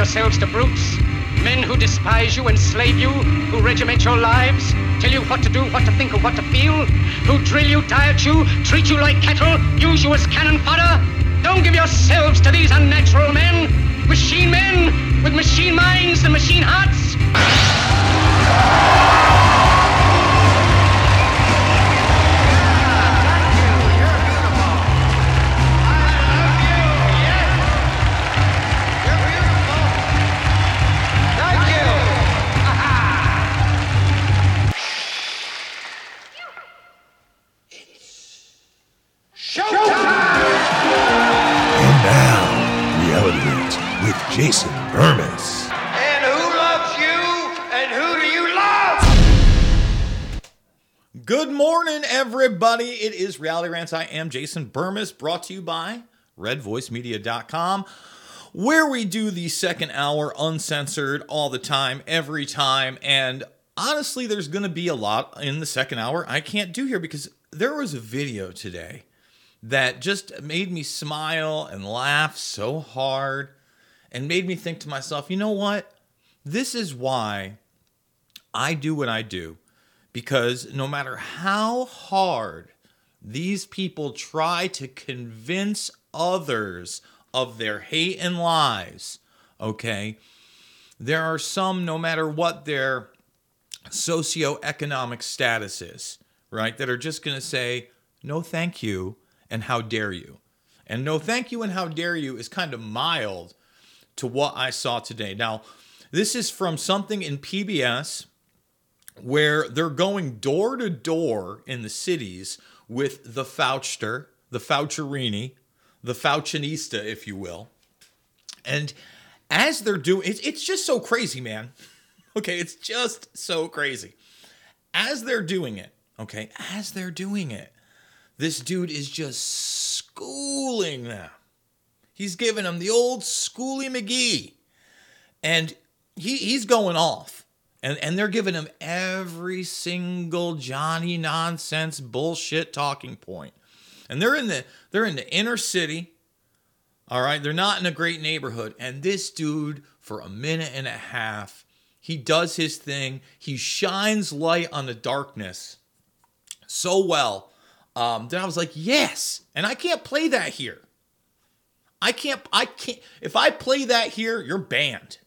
Yourselves to brutes, men who despise you, enslave you, who regiment your lives, tell you what to do, what to think, or what to feel, who drill you, diet you, treat you like cattle, use you as cannon fodder. Don't give yourselves to these unnatural men, machine men with machine minds and machine hearts. It is Reality Rants. I am Jason Bermas, brought to you by RedVoiceMedia.com, where we do the second hour uncensored all the time, every time. And honestly, there's going to be a lot in the second hour I can't do here because there was a video today that just made me smile and laugh so hard and made me think to myself, you know what? This is why I do what I do because no matter how hard these people try to convince others of their hate and lies, okay, there are some, no matter what their socioeconomic status is, right, that are just going to say, no, thank you, and how dare you. And no, thank you, and how dare you is kind of mild to what I saw today. Now, this is from something in PBS where they're going door to door in the cities with the Fauchter, the Faucherini, the Fauchinista, if you will. And as they're doing, it's, it's just so crazy, man. Okay, it's just so crazy. As they're doing it, okay, as they're doing it, this dude is just schooling them. He's giving them the old schooly McGee. And he, he's going off. And, and they're giving him every single Johnny nonsense bullshit talking point. And they're in the they're in the inner city. All right, they're not in a great neighborhood. And this dude, for a minute and a half, he does his thing. He shines light on the darkness so well um, that I was like, yes. And I can't play that here. I can't. I can't. If I play that here, you're banned.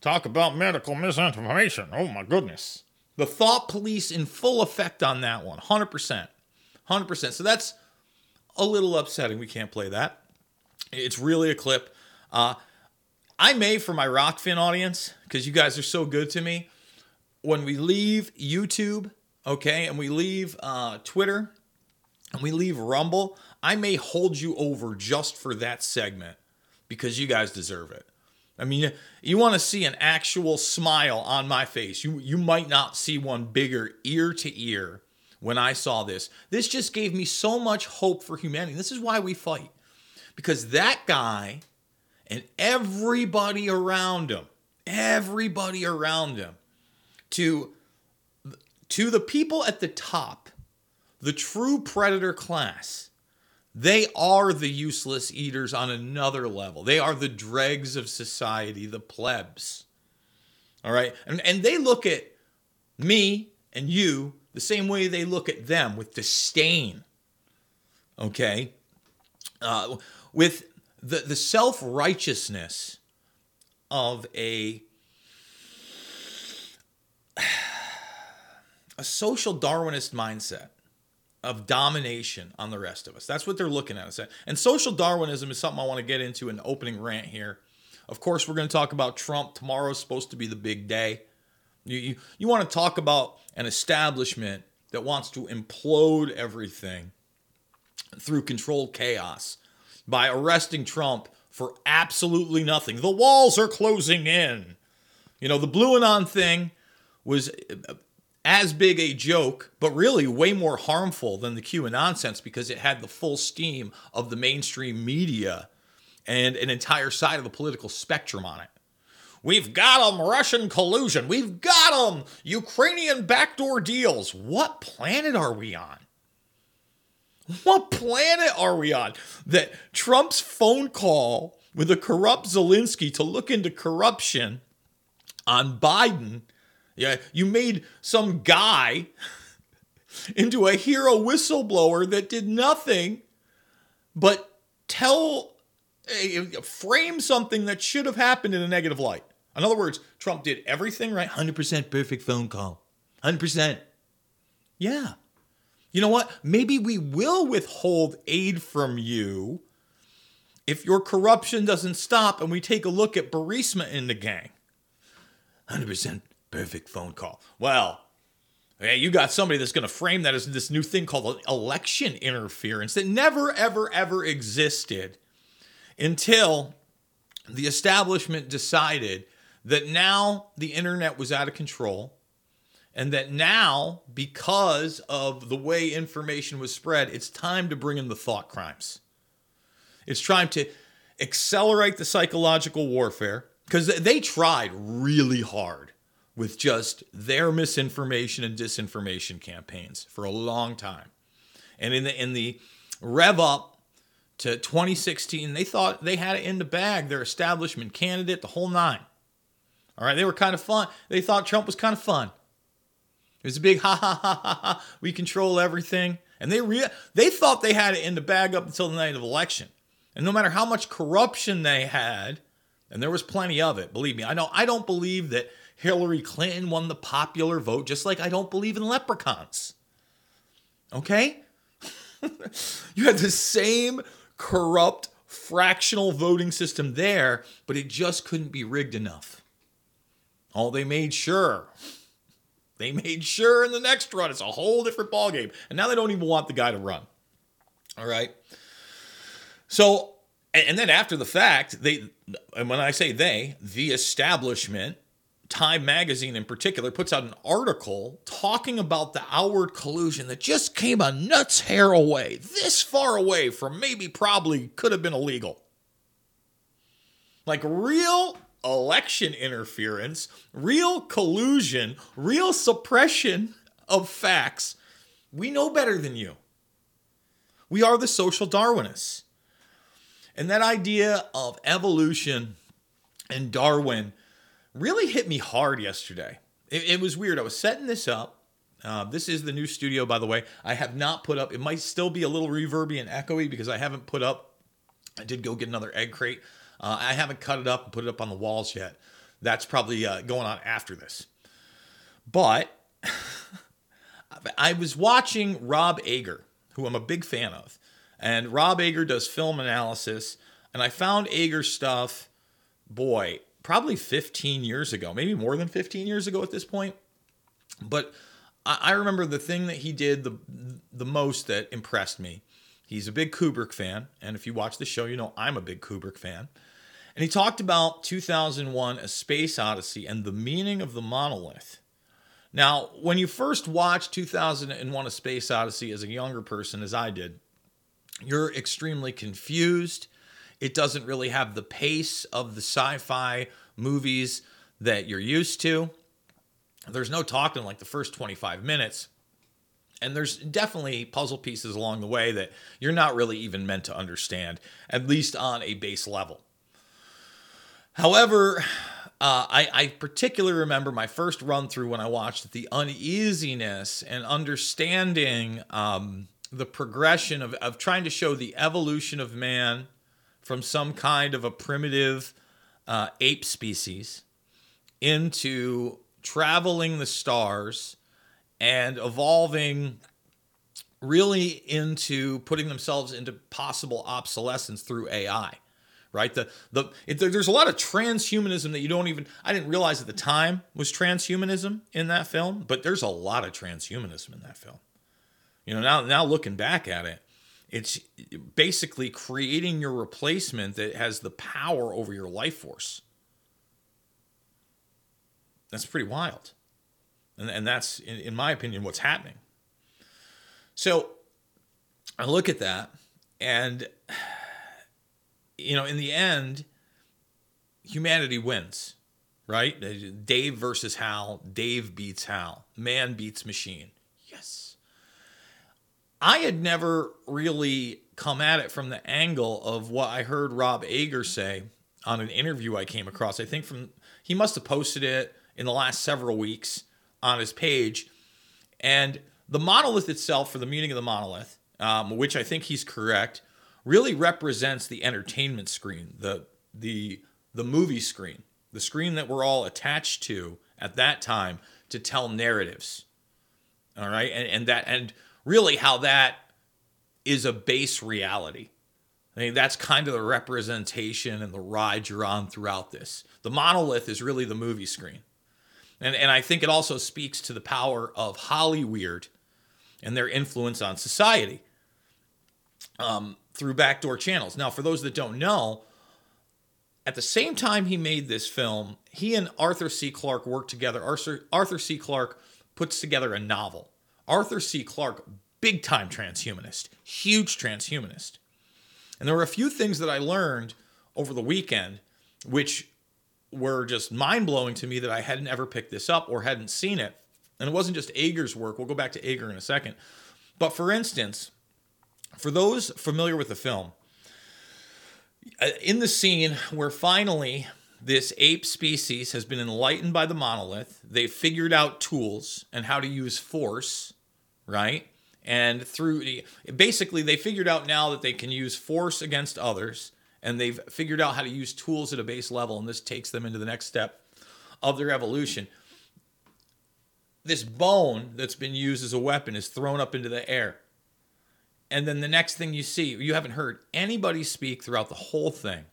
Talk about medical misinformation. Oh my goodness. The thought police in full effect on that one. 100%. 100%. So that's a little upsetting. We can't play that. It's really a clip. Uh, I may, for my Rokfin audience, because you guys are so good to me, when we leave YouTube, okay, and we leave uh, Twitter, and we leave Rumble, I may hold you over just for that segment because you guys deserve it. I mean, you want to see an actual smile on my face. You you might not see one bigger ear to ear when I saw this. This just gave me so much hope for humanity. This is why we fight. Because that guy and everybody around him, everybody around him to to the people at the top, the true predator class, they are the useless eaters on another level. They are the dregs of society, the plebs. All right? And, and they look at me and you the same way they look at them with disdain. Okay? Uh, with the, the self righteousness of a a social Darwinist mindset of domination on the rest of us. That's what they're looking at. And social Darwinism is something I want to get into in the opening rant here. Of course, we're going to talk about Trump. Tomorrow's supposed to be the big day. You, you, you want to talk about an establishment that wants to implode everything through controlled chaos by arresting Trump for absolutely nothing. The walls are closing in. You know, the Blue Anon thing was as big a joke, but really way more harmful than the QAnon nonsense because it had the full steam of the mainstream media and an entire side of the political spectrum on it. We've got them Russian collusion. We've got them Ukrainian backdoor deals. What planet are we on? What planet are we on that Trump's phone call with a corrupt Zelensky to look into corruption on Biden? Yeah, you made some guy into a hero whistleblower that did nothing but tell, eh, frame something that should have happened in a negative light. In other words, Trump did everything right. 100% perfect phone call. 100%. Yeah. You know what? Maybe we will withhold aid from you if your corruption doesn't stop and we take a look at Burisma in the gang. 100% perfect phone call. Well, yeah, you got somebody that's going to frame that as this new thing called election interference that never, ever, ever existed until the establishment decided that now the internet was out of control and that now because of the way information was spread it's time to bring in the thought crimes it's time to accelerate the psychological warfare because they tried really hard with just their misinformation and disinformation campaigns for a long time and in the in the rev up to 2016 they thought they had it in the bag their establishment candidate the whole nine all right, they were kind of fun. They thought Trump was kind of fun. It was a big ha ha ha ha ha. We control everything, and they re- they thought they had it in the bag up until the night of election. And no matter how much corruption they had, and there was plenty of it, believe me, I know I don't believe that Hillary Clinton won the popular vote, just like I don't believe in leprechauns. Okay? you had the same corrupt fractional voting system there, but it just couldn't be rigged enough. Oh, they made sure. They made sure in the next run it's a whole different ballgame. And now they don't even want the guy to run. All right. So, and then after the fact, they, and when I say they, the establishment, Time Magazine in particular, puts out an article talking about the outward collusion that just came a nuts hair away, this far away from maybe probably could have been illegal. Like real election interference, real collusion, real suppression of facts. We know better than you. We are the social Darwinists. And that idea of evolution and Darwin really hit me hard yesterday. It, it was weird. I was setting this up. Uh, this is the new studio, by the way. I have not put up, it might still be a little reverby and echoey because I haven't put up, I did go get another egg crate. Uh, I haven't cut it up and put it up on the walls yet. That's probably uh, going on after this. But I was watching Rob Ager, who I'm a big fan of. And Rob Ager does film analysis. And I found Ager's stuff, boy, probably 15 years ago, maybe more than 15 years ago at this point. But I remember the thing that he did the the most that impressed me. He's a big Kubrick fan, and if you watch the show, you know I'm a big Kubrick fan. And he talked about 2001 A Space Odyssey and the meaning of the monolith. Now, when you first watch 2001 A Space Odyssey as a younger person, as I did, you're extremely confused. It doesn't really have the pace of the sci fi movies that you're used to. There's no talking like the first 25 minutes. And there's definitely puzzle pieces along the way that you're not really even meant to understand, at least on a base level. However, uh, I, I particularly remember my first run through when I watched the uneasiness and understanding um, the progression of, of trying to show the evolution of man from some kind of a primitive uh, ape species into traveling the stars and evolving really into putting themselves into possible obsolescence through AI right? The the it, there's a lot of transhumanism that you don't even I didn't realize at the time was transhumanism in that film, but there's a lot of transhumanism in that film. You know, now now looking back at it, it's basically creating your replacement that has the power over your life force. That's pretty wild. And, and that's, in, in my opinion, what's happening. So I look at that, and, you know, in the end, humanity wins, right? Dave versus Hal. Dave beats Hal. Man beats machine. I had never really come at it from the angle of what I heard Rob Ager say on an interview I came across. I think from he must have posted it in the last several weeks on his page. And the monolith itself, for the meaning of the monolith, um, which I think he's correct, really represents the entertainment screen, the the the movie screen, the screen that we're all attached to at that time to tell narratives. All right, and and that and really how that is a base reality. I mean, that's kind of the representation and the ride you're on throughout this. The monolith is really the movie screen. And, and I think it also speaks to the power of Hollyweird and their influence on society um, through backdoor channels. Now, for those that don't know, at the same time he made this film, he and Arthur C. Clarke worked together. Arthur, Arthur C. Clarke puts together a novel. Arthur C. Clarke, big time transhumanist, huge transhumanist. And there were a few things that I learned over the weekend, which were just mind blowing to me that I hadn't ever picked this up or hadn't seen it. And it wasn't just Ager's work. We'll go back to Ager in a second. But for instance, for those familiar with the film, uh, in the scene where finally this ape species has been enlightened by the monolith, they've figured out tools and how to use force, right? And through basically, they figured out now that they can use force against others and they've figured out how to use tools at a base level, and this takes them into the next step of their evolution. This bone that's been used as a weapon is thrown up into the air. And then the next thing you see, you haven't heard anybody speak throughout the whole thing.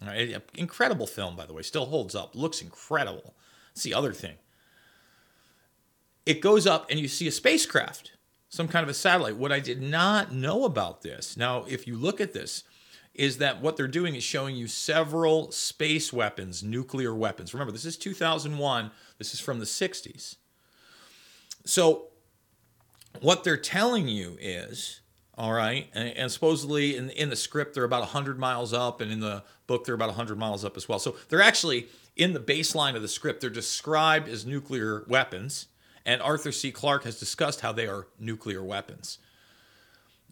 Right? Incredible film, by the way, still holds up, looks incredible. That's the other thing. It goes up, and you see a spacecraft, some kind of a satellite. What I did not know about this, now, if you look at this, is that what they're doing is showing you several space weapons, nuclear weapons. Remember, this is 2001, this is from the 60s. So, what they're telling you is, all right, and, and supposedly in, in the script, they're about 100 miles up, and in the book, they're about 100 miles up as well. So, they're actually in the baseline of the script, they're described as nuclear weapons, and Arthur C. Clarke has discussed how they are nuclear weapons.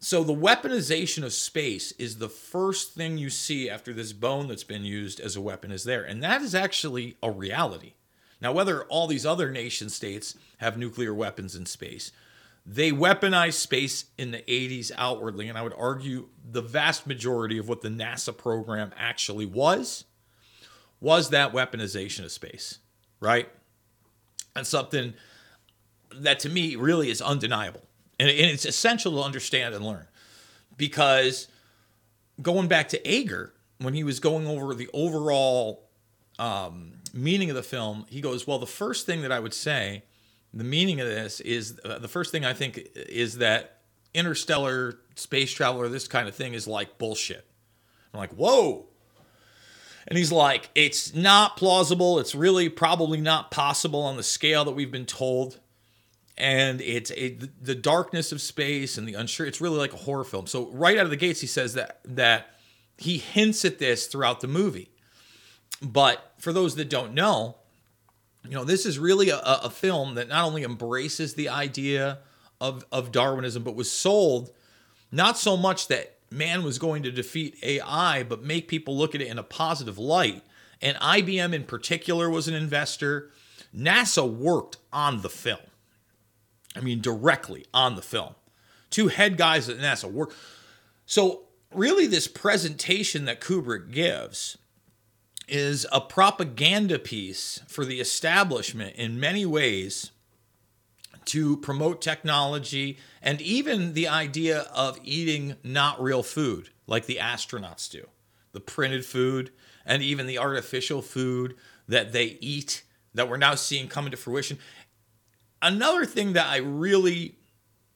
So the weaponization of space is the first thing you see after this bone that's been used as a weapon is there. And that is actually a reality. Now, whether all these other nation states have nuclear weapons in space, they weaponize space in the 80s outwardly. And I would argue the vast majority of what the NASA program actually was was that weaponization of space, right? And something that to me really is undeniable. And it's essential to understand and learn because going back to Ager, when he was going over the overall um, meaning of the film, he goes, Well, the first thing that I would say, the meaning of this is uh, the first thing I think is that interstellar space travel or this kind of thing is like bullshit. I'm like, Whoa. And he's like, It's not plausible. It's really probably not possible on the scale that we've been told and it's it, the darkness of space and the unsure. It's really like a horror film. So right out of the gates, he says that that he hints at this throughout the movie. But for those that don't know, you know, this is really a, a film that not only embraces the idea of of Darwinism, but was sold not so much that man was going to defeat AI, but make people look at it in a positive light. And IBM in particular was an investor. NASA worked on the film. I mean, directly on the film. Two head guys at NASA work. So, really, this presentation that Kubrick gives is a propaganda piece for the establishment in many ways to promote technology and even the idea of eating not real food like the astronauts do. the printed food, and even the artificial food that they eat that we're now seeing come into fruition. Another thing that I really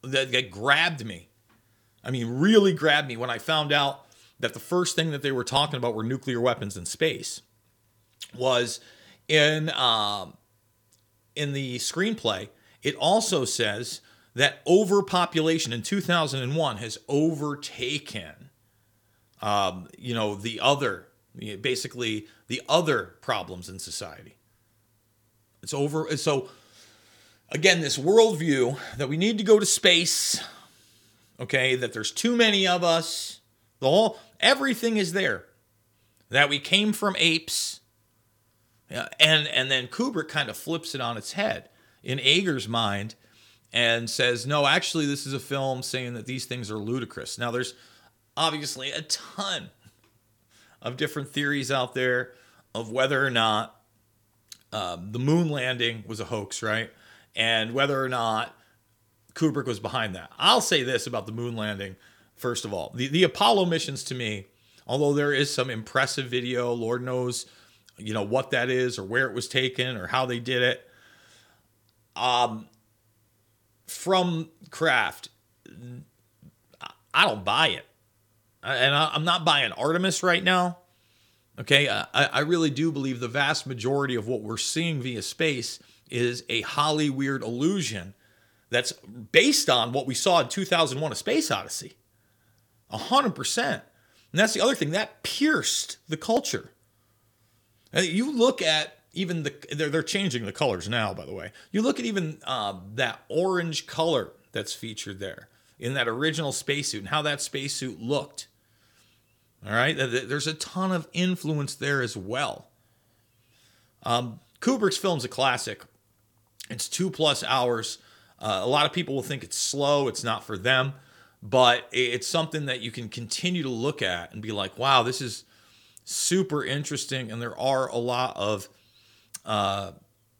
that, that grabbed me, I mean, really grabbed me when I found out that the first thing that they were talking about were nuclear weapons in space was in um, in the screenplay. It also says that overpopulation in 2001 has overtaken, um, you know, the other, basically the other problems in society. It's over. So, again, this worldview that we need to go to space, okay, that there's too many of us, the whole, everything is there. That we came from apes. And and then Kubrick kind of flips it on its head in Ager's mind and says, no, actually, this is a film saying that these things are ludicrous. Now, there's obviously a ton of different theories out there of whether or not um, the moon landing was a hoax, right? And whether or not Kubrick was behind that. I'll say this about the moon landing, first of all. The, the Apollo missions to me, although there is some impressive video, Lord knows, you know, what that is or where it was taken or how they did it. Um, from Kraft, I don't buy it. And I'm not buying Artemis right now. Okay. I, I really do believe the vast majority of what we're seeing via space is a Holly weird illusion that's based on what we saw in 2001 A Space Odyssey. 100%. And that's the other thing that pierced the culture. You look at even the they're, they're changing the colors now by the way you look at even uh, that orange color that's featured there in that original spacesuit and how that spacesuit looked all right there's a ton of influence there as well um, kubrick's film's a classic it's two plus hours uh, a lot of people will think it's slow it's not for them but it's something that you can continue to look at and be like wow this is super interesting and there are a lot of uh,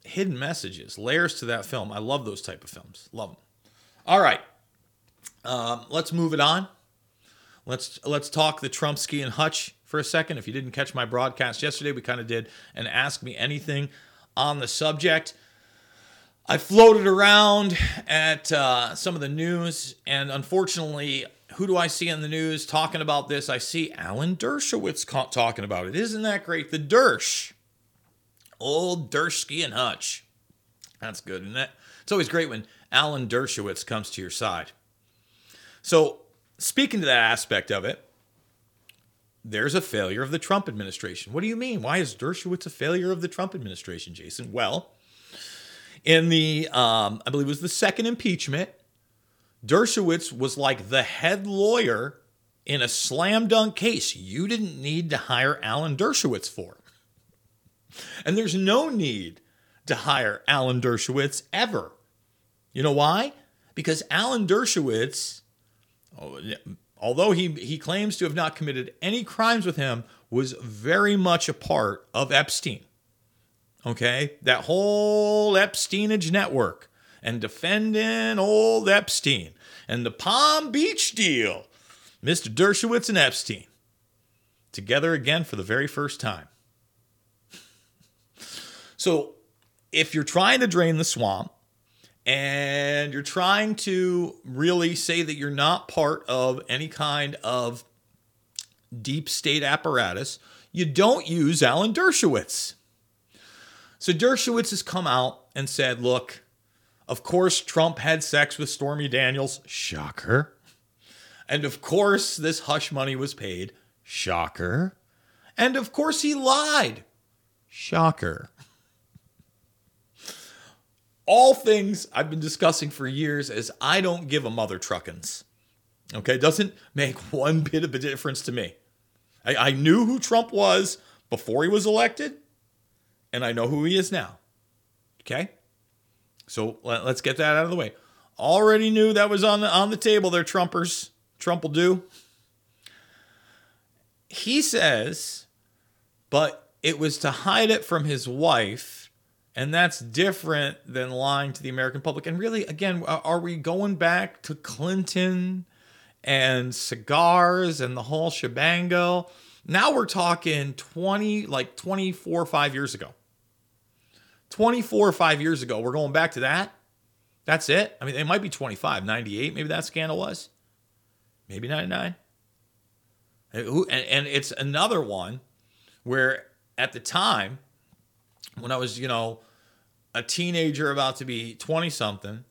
hidden messages, layers to that film. I love those type of films. Love them. All right, um, let's move it on. Let's let's talk the Trumpsky and Hutch for a second. If you didn't catch my broadcast yesterday, we kind of did and Ask Me Anything on the subject. I floated around at uh, some of the news, and unfortunately, who do I see in the news talking about this? I see Alan Dershowitz talking about it. Isn't that great? The Dersh Old Dursky and Hutch. That's good, isn't it? It's always great when Alan Dershowitz comes to your side. So, speaking to that aspect of it, there's a failure of the Trump administration. What do you mean? Why is Dershowitz a failure of the Trump administration, Jason? Well, in the, um, I believe it was the second impeachment, Dershowitz was like the head lawyer in a slam dunk case you didn't need to hire Alan Dershowitz for. And there's no need to hire Alan Dershowitz ever. You know why? Because Alan Dershowitz, oh, although he, he claims to have not committed any crimes with him, was very much a part of Epstein. Okay? That whole Epsteinage network and defending old Epstein and the Palm Beach deal. Mr. Dershowitz and Epstein together again for the very first time. So if you're trying to drain the swamp and you're trying to really say that you're not part of any kind of deep state apparatus, you don't use Alan Dershowitz. So Dershowitz has come out and said, look, of course, Trump had sex with Stormy Daniels. Shocker. And of course, this hush money was paid. Shocker. And of course, he lied. Shocker all things I've been discussing for years is I don't give a mother truckins. Okay, doesn't make one bit of a difference to me. I, I knew who Trump was before he was elected, and I know who he is now. Okay, so let, us get that out of the way. Already knew that was on the on the table there, Trumpers. Trump will do. He says, but it was to hide it from his wife and that's different than lying to the American public. And really, again, are we going back to Clinton and cigars and the whole shebango? Now we're talking 20, like 24 or 5 years ago. 24 or 5 years ago. We're going back to that. That's it. I mean, it might be 25, 98, maybe that scandal was. Maybe 99. And, and it's another one where at the time, when I was, you know, a teenager about to be 20 something,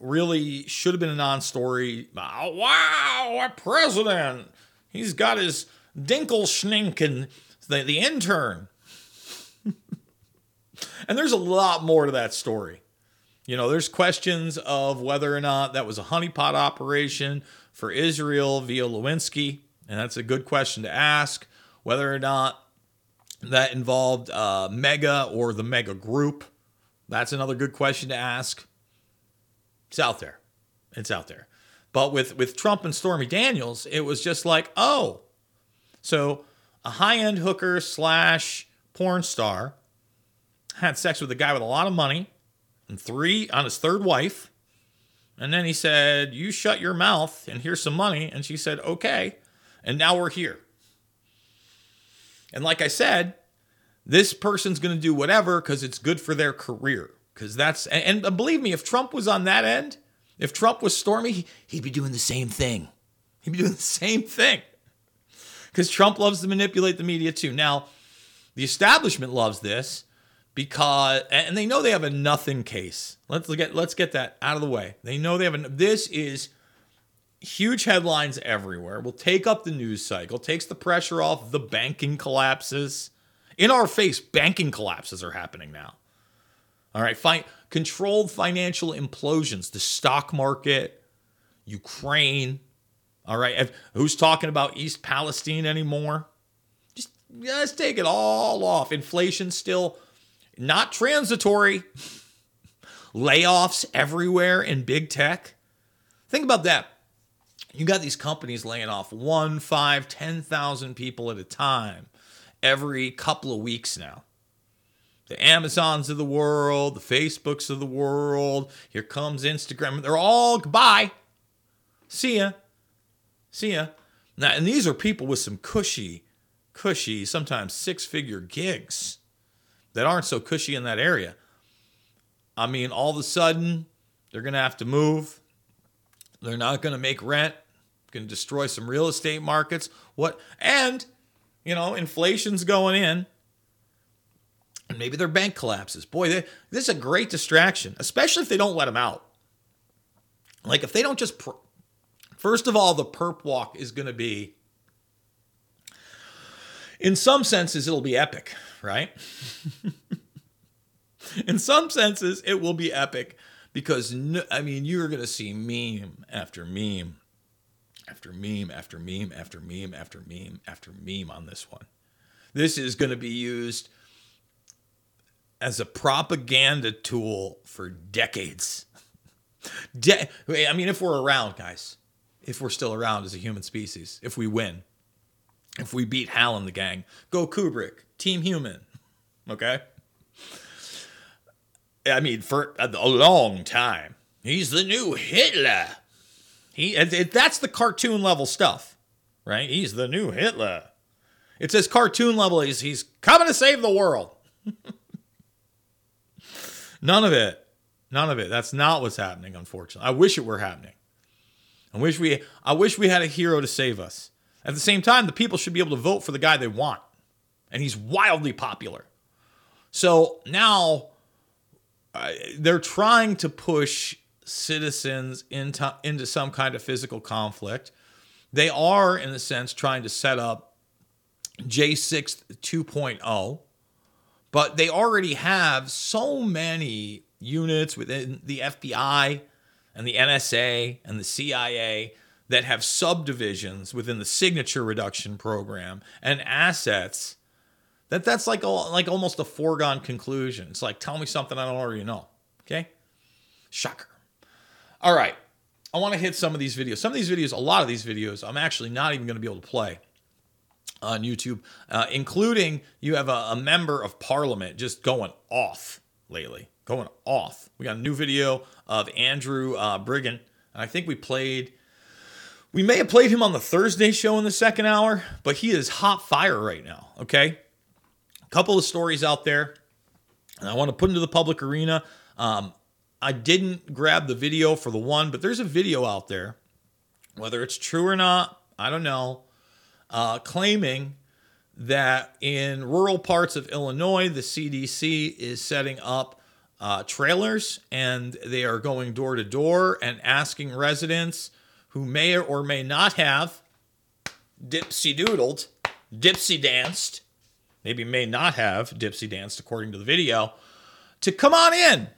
really should have been a non story. Wow, a president. He's got his Dinkelschnink and the, the intern. And there's a lot more to that story. You know, there's questions of whether or not that was a honeypot operation for Israel via Lewinsky. And that's a good question to ask. Whether or not that involved uh, Mega or the Mega Group. That's another good question to ask. It's out there. It's out there. But with, with Trump and Stormy Daniels, it was just like, oh, so a high end hooker slash porn star had sex with a guy with a lot of money and three on his third wife. And then he said, You shut your mouth and here's some money. And she said, Okay. And now we're here. And like I said, this person's going to do whatever because it's good for their career. Because that's, and, and, believe me, if Trump was on that end, if Trump was Stormy, he'd be doing the same thing. He'd be doing the same thing. Because Trump loves to manipulate the media too. Now, the establishment loves this because and they know they have a nothing case. Let's get let's get that out of the way. They know they have a this is huge headlines everywhere. Will take up the news cycle, takes the pressure off the banking collapses. In our face, banking collapses are happening now. All right, fi- controlled financial implosions, the stock market, Ukraine. All right, if, who's talking about East Palestine anymore? Just let's take it all off. Inflation still not transitory. Layoffs everywhere in big tech. Think about that. You got these companies laying off one, five, 10,000 people at a time every couple of weeks now. The Amazons of the world, the Facebooks of the world, here comes Instagram. They're all goodbye. See ya. See ya. Now, and these are people with some cushy, cushy, sometimes six figure gigs that aren't so cushy in that area. I mean, all of a sudden, they're going to have to move. They're not going to make rent. Going to destroy some real estate markets. What? And, you know, inflation's going in. And maybe their bank collapses. Boy, they, this is a great distraction, especially if they don't let them out. Like, if they don't just. Pr- First of all, the perp walk is going to be, in some senses, it'll be epic right? In some senses, it will be epic because, no, I mean, you're going to see meme after meme after meme after meme after meme after meme after meme on this one. This is going to be used as a propaganda tool for decades. De- I mean, if we're around, guys, if we're still around as a human species, if we win, if we beat Hal and the gang, go Kubrick, Team Human. Okay? I mean, for a long time, he's the new Hitler. He that's the cartoon level stuff, right? He's the new Hitler. It's his cartoon level. He's he's coming to save the world. None of it. None of it. That's not what's happening, unfortunately. I wish it were happening. I wish we I wish we had a hero to save us. At the same time, the people should be able to vote for the guy they want and he's wildly popular. So now uh, they're trying to push citizens into into some kind of physical conflict. They are, in a sense, trying to set up J6 2.0, but they already have so many units within the FBI and the NSA and the CIA that have subdivisions within the signature reduction program and assets that that's like a, like almost a foregone conclusion. It's like tell me something I don't already know. Okay? Shocker. All right. I want to hit some of these videos. Some of these videos, a lot of these videos, I'm actually not even going to be able to play on YouTube, uh, including you have a, a, member of parliament just going off lately, going off. We got a new video of Andrew uh, and I think we played We may have played him on the Thursday show in the second hour, but he is hot fire right now. Okay. Couple of stories out there, and I want to put into the public arena. Um, I didn't grab the video for the one, but there's a video out there, whether it's true or not, I don't know, uh, claiming that in rural parts of Illinois, the CDC is setting up uh, trailers and they are going door to door and asking residents who may or may not have dipsy doodled, dipsy danced, maybe may not have dipsy danced according to the video, to come on in.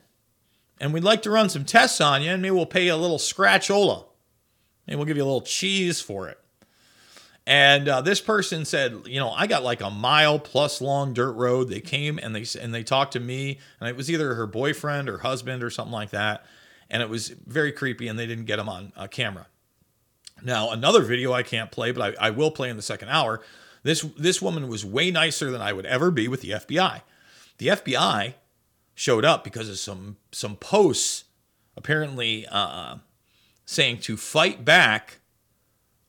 And we'd like to run some tests on you, and maybe we'll pay you a little scratchola. Maybe we'll give you a little cheese for it. And uh, this person said, you know, I got like a mile plus long dirt road. They came and they and they talked to me, and it was either her boyfriend or husband or something like that, and it was very creepy. And they didn't get him on uh, camera. Now another video I can't play, but I, I will play in the second hour. This this woman was way nicer than I would ever be with the FBI. The FBI showed up because of some some posts apparently uh, saying to fight back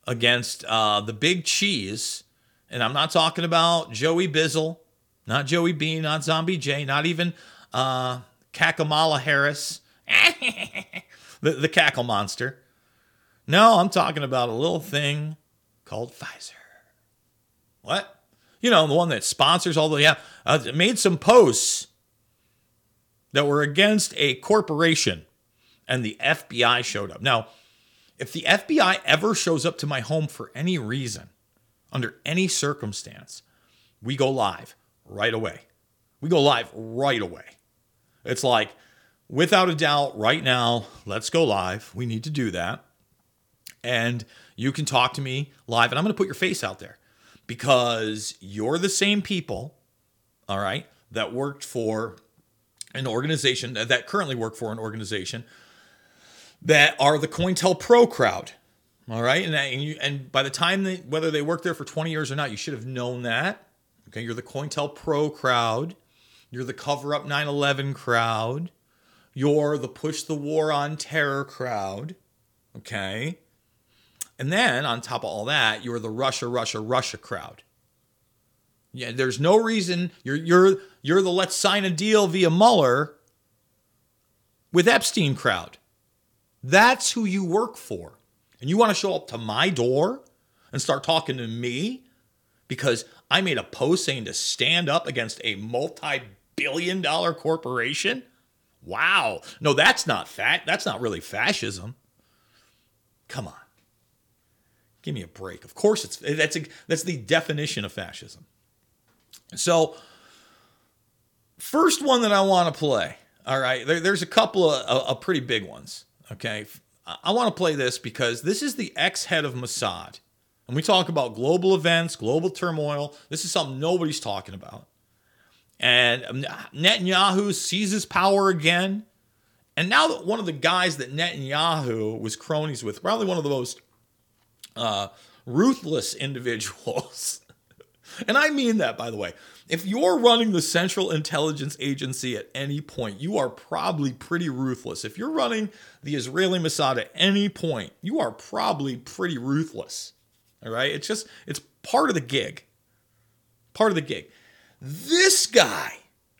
against uh, the big cheese. And I'm not talking about Joey Bizzle, not Joey Bean, not Zombie J, not even uh, Kakamala Harris, the, the cackle monster. No, I'm talking about a little thing called Pfizer. What? You know, the one that sponsors all the, yeah, uh, made some posts that were against a corporation, and the FBI showed up. Now, if the FBI ever shows up to my home for any reason, under any circumstance, we go live right away. We go live right away. It's like, without a doubt, right now, let's go live. We need to do that. And you can talk to me live, and I'm going to put your face out there because you're the same people, all right, that worked for an organization that currently work for an organization that are the COINTELPRO crowd. All right. And, and, you, and by the time they, whether they worked there for 20 years or not, you should have known that. Okay. You're the COINTELPRO crowd. You're the cover up 9 11 crowd. You're the push the war on terror crowd. Okay. And then on top of all that, you're the Russia, Russia, Russia crowd. Yeah, there's no reason you're you're you're the let's sign a deal via Mueller with Epstein crowd. That's who you work for. And you want to show up to my door and start talking to me because I made a post saying to stand up against a multi billion dollar corporation? Wow. No, that's not fat. That's not really fascism. Come on. Give me a break. Of course it's that's a, that's the definition of fascism. So first one that I want to play. All right, there, there's a couple of, pretty big ones. Okay. I want to play this because this is the ex head of Mossad. And we talk about global events, global turmoil. This is something nobody's talking about. And Netanyahu seizes power again. And now that one of the guys that Netanyahu was cronies with, probably one of the most uh, ruthless individuals. and I mean that, by the way. If you're running the Central Intelligence Agency at any point, you are probably pretty ruthless. If you're running the Israeli Mossad at any point, you are probably pretty ruthless. All right? It's just, it's part of the gig. Part of the gig. This guy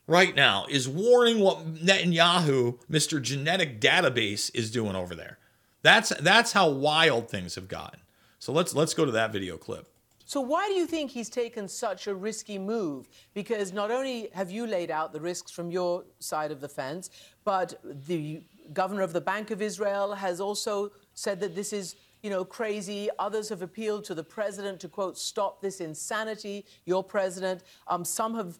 right now is warning what Netanyahu, Mr. Genetic Database, is doing over there. That's that's how wild things have gotten. So let's let's go to that video clip. So why do you think he's taken such a risky move? Because not only have you laid out the risks from your side of the fence, but the governor of the Bank of Israel has also said that this is you know, crazy. Others have appealed to the president to, quote, stop this insanity, your president. Um, some have,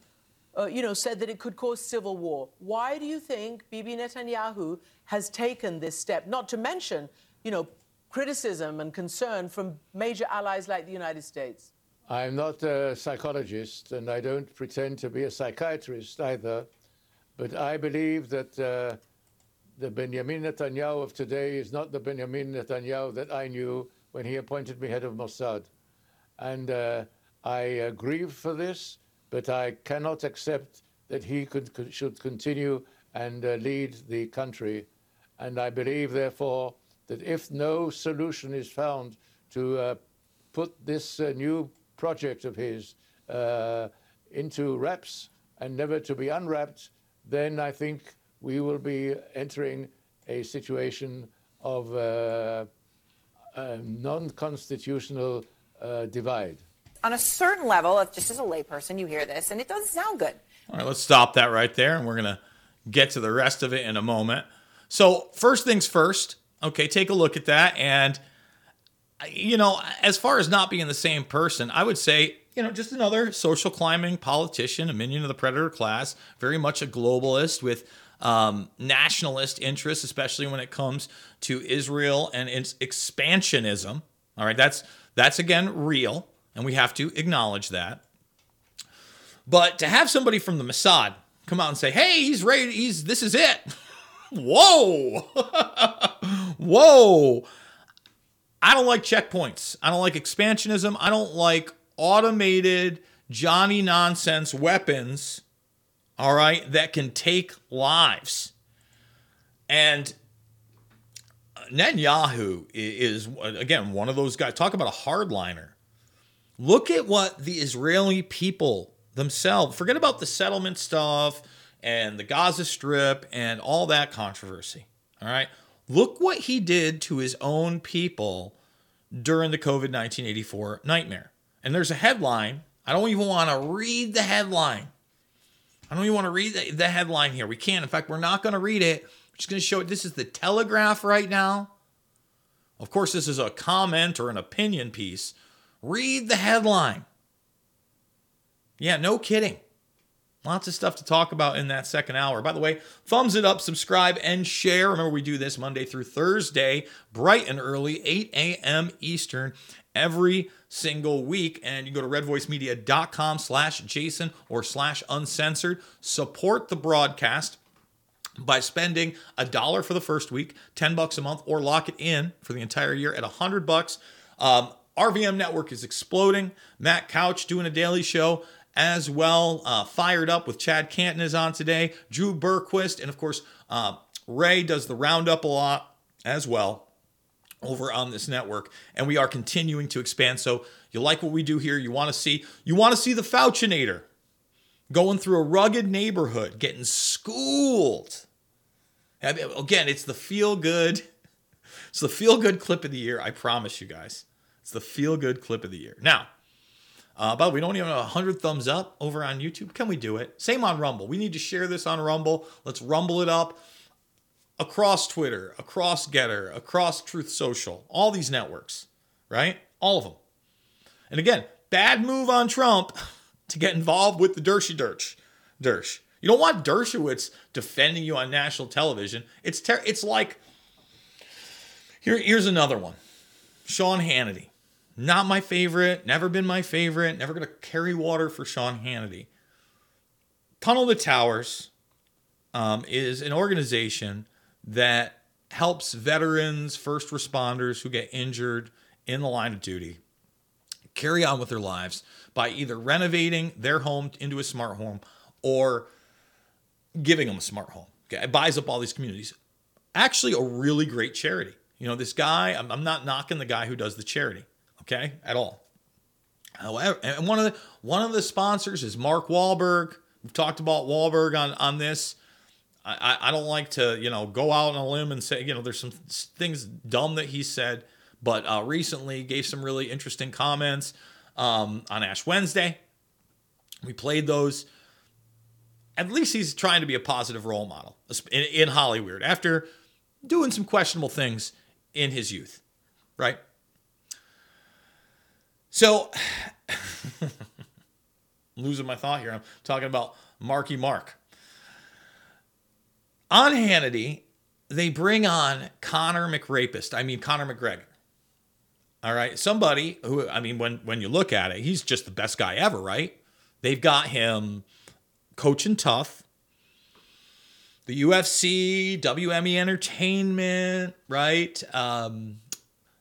uh, you know, said that it could cause civil war. Why do you think Bibi Netanyahu has taken this step? Not to mention, you know, criticism and concern from major allies like the United States? I'm not a psychologist and I don't pretend to be a psychiatrist either, but I believe that uh, the Benjamin Netanyahu of today is not the Benjamin Netanyahu that I knew when he appointed me head of Mossad. And uh, I uh, grieve for this, but I cannot accept that he could, could, should continue and uh, lead the country. And I believe, therefore, that if no solution is found to uh, put this uh, new project of his uh, into wraps and never to be unwrapped, then I think we will be entering a situation of uh, a non-constitutional uh, divide. On a certain level, if just as a layperson, you hear this and it doesn't sound good. All right, let's stop that right there, and we're gonna get to the rest of it in a moment. So first things first. Okay, take a look at that, and you know, as far as not being the same person, I would say you know, just another social climbing politician, a minion of the predator class, very much a globalist with um, nationalist interests, especially when it comes to Israel and its expansionism. All right, that's that's again real, and we have to acknowledge that. But to have somebody from the Mossad come out and say, "Hey, he's ready. He's this is it." Whoa, whoa. I don't like checkpoints. I don't like expansionism. I don't like automated Johnny nonsense weapons, all right, that can take lives. And uh, Netanyahu is, uh, again, one of those guys. Talk about a hardliner. Look at what the Israeli people themselves, forget about the settlement stuff and the Gaza Strip and all that controversy. All right. Look what he did to his own people during the COVID 1984 nightmare. And there's a headline. I don't even want to read the headline. I don't even want to read the, the headline here. We can't. In fact, we're not going to read it. We're just going to show it. This is the Telegraph right now. Of course, this is a comment or an opinion piece. Read the headline. Yeah, no kidding. Lots of stuff to talk about in that second hour. By the way, thumbs it up, subscribe, and share. Remember, we do this Monday through Thursday, bright and early, 8 a.m. Eastern, every single week. And you go to redvoicemedia.com slash Jason or slash uncensored. Support the broadcast by spending a dollar for the first week, 10 bucks a month, or lock it in for the entire year at 100 bucks. Um, RVM Network is exploding. Matt Couch doing a daily show as well. Uh, fired up with Chad Caton is on today. Drew Berquist, and of course, uh, Ray does the roundup a lot as well over on this network and we are continuing to expand so you like what we do here you want to see you want to see the fauchinator going through a rugged neighborhood getting schooled again it's the feel good it's the feel good clip of the year i promise you guys it's the feel good clip of the year now uh, but we don't even have 100 thumbs up over on youtube can we do it same on rumble we need to share this on rumble let's rumble it up across Twitter, across Getter, across Truth Social, all these networks, right? All of them. And again, bad move on Trump to get involved with the Dershy Dersh. Dersh. You don't want Dershowitz defending you on national television. It's ter- it's like here, here's another one. Sean Hannity. Not my favorite, never been my favorite, never gonna carry water for Sean Hannity. Tunnel to Towers um, is an organization that helps veterans, first responders who get injured in the line of duty carry on with their lives by either renovating their home into a smart home or giving them a smart home. Okay, it buys up all these communities. Actually, a really great charity. You know, this guy, I'm, I'm not knocking the guy who does the charity, okay, at all. However, and one of the one of the sponsors is Mark Wahlberg. We've talked about Wahlberg on on this. I, I don't like to, you know, go out on a limb and say, you know, there's some things dumb that he said, but uh, recently gave some really interesting comments um, on Ash Wednesday. We played those. At least he's trying to be a positive role model in, in Hollywood after doing some questionable things in his youth, right? So, losing my thought here. I'm talking about Marky Mark on Hannity, they bring on Conor McRapist. I mean, Conor McGregor. All right. Somebody who, I mean, when, when you look at it, he's just the best guy ever, right? They've got him coaching tough. The UFC, WME Entertainment, right? Um,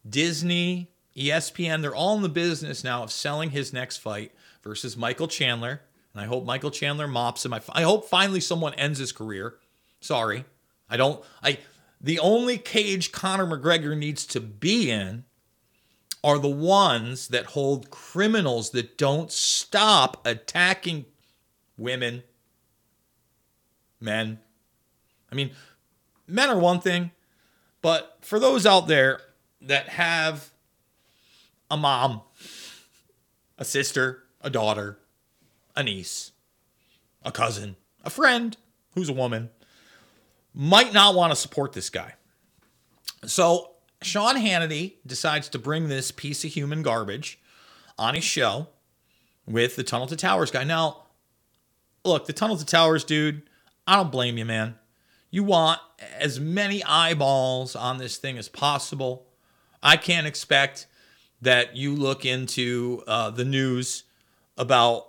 Disney, ESPN, they're all in the business now of selling his next fight versus Michael Chandler. And I hope Michael Chandler mops him. I, I hope finally someone ends his career. Sorry. I don't I the only cage Conor McGregor needs to be in are the ones that hold criminals that don't stop attacking women, men. I mean, men are one thing, but for those out there that have a mom, a sister, a daughter, a niece, a cousin, a friend who's a woman, might not want to support this guy. So Sean Hannity decides to bring this piece of human garbage on his show with the Tunnel to Towers guy. Now, look, the Tunnel to Towers dude, I don't blame you, man. You want as many eyeballs on this thing as possible. I can't expect that you look into uh, the news about,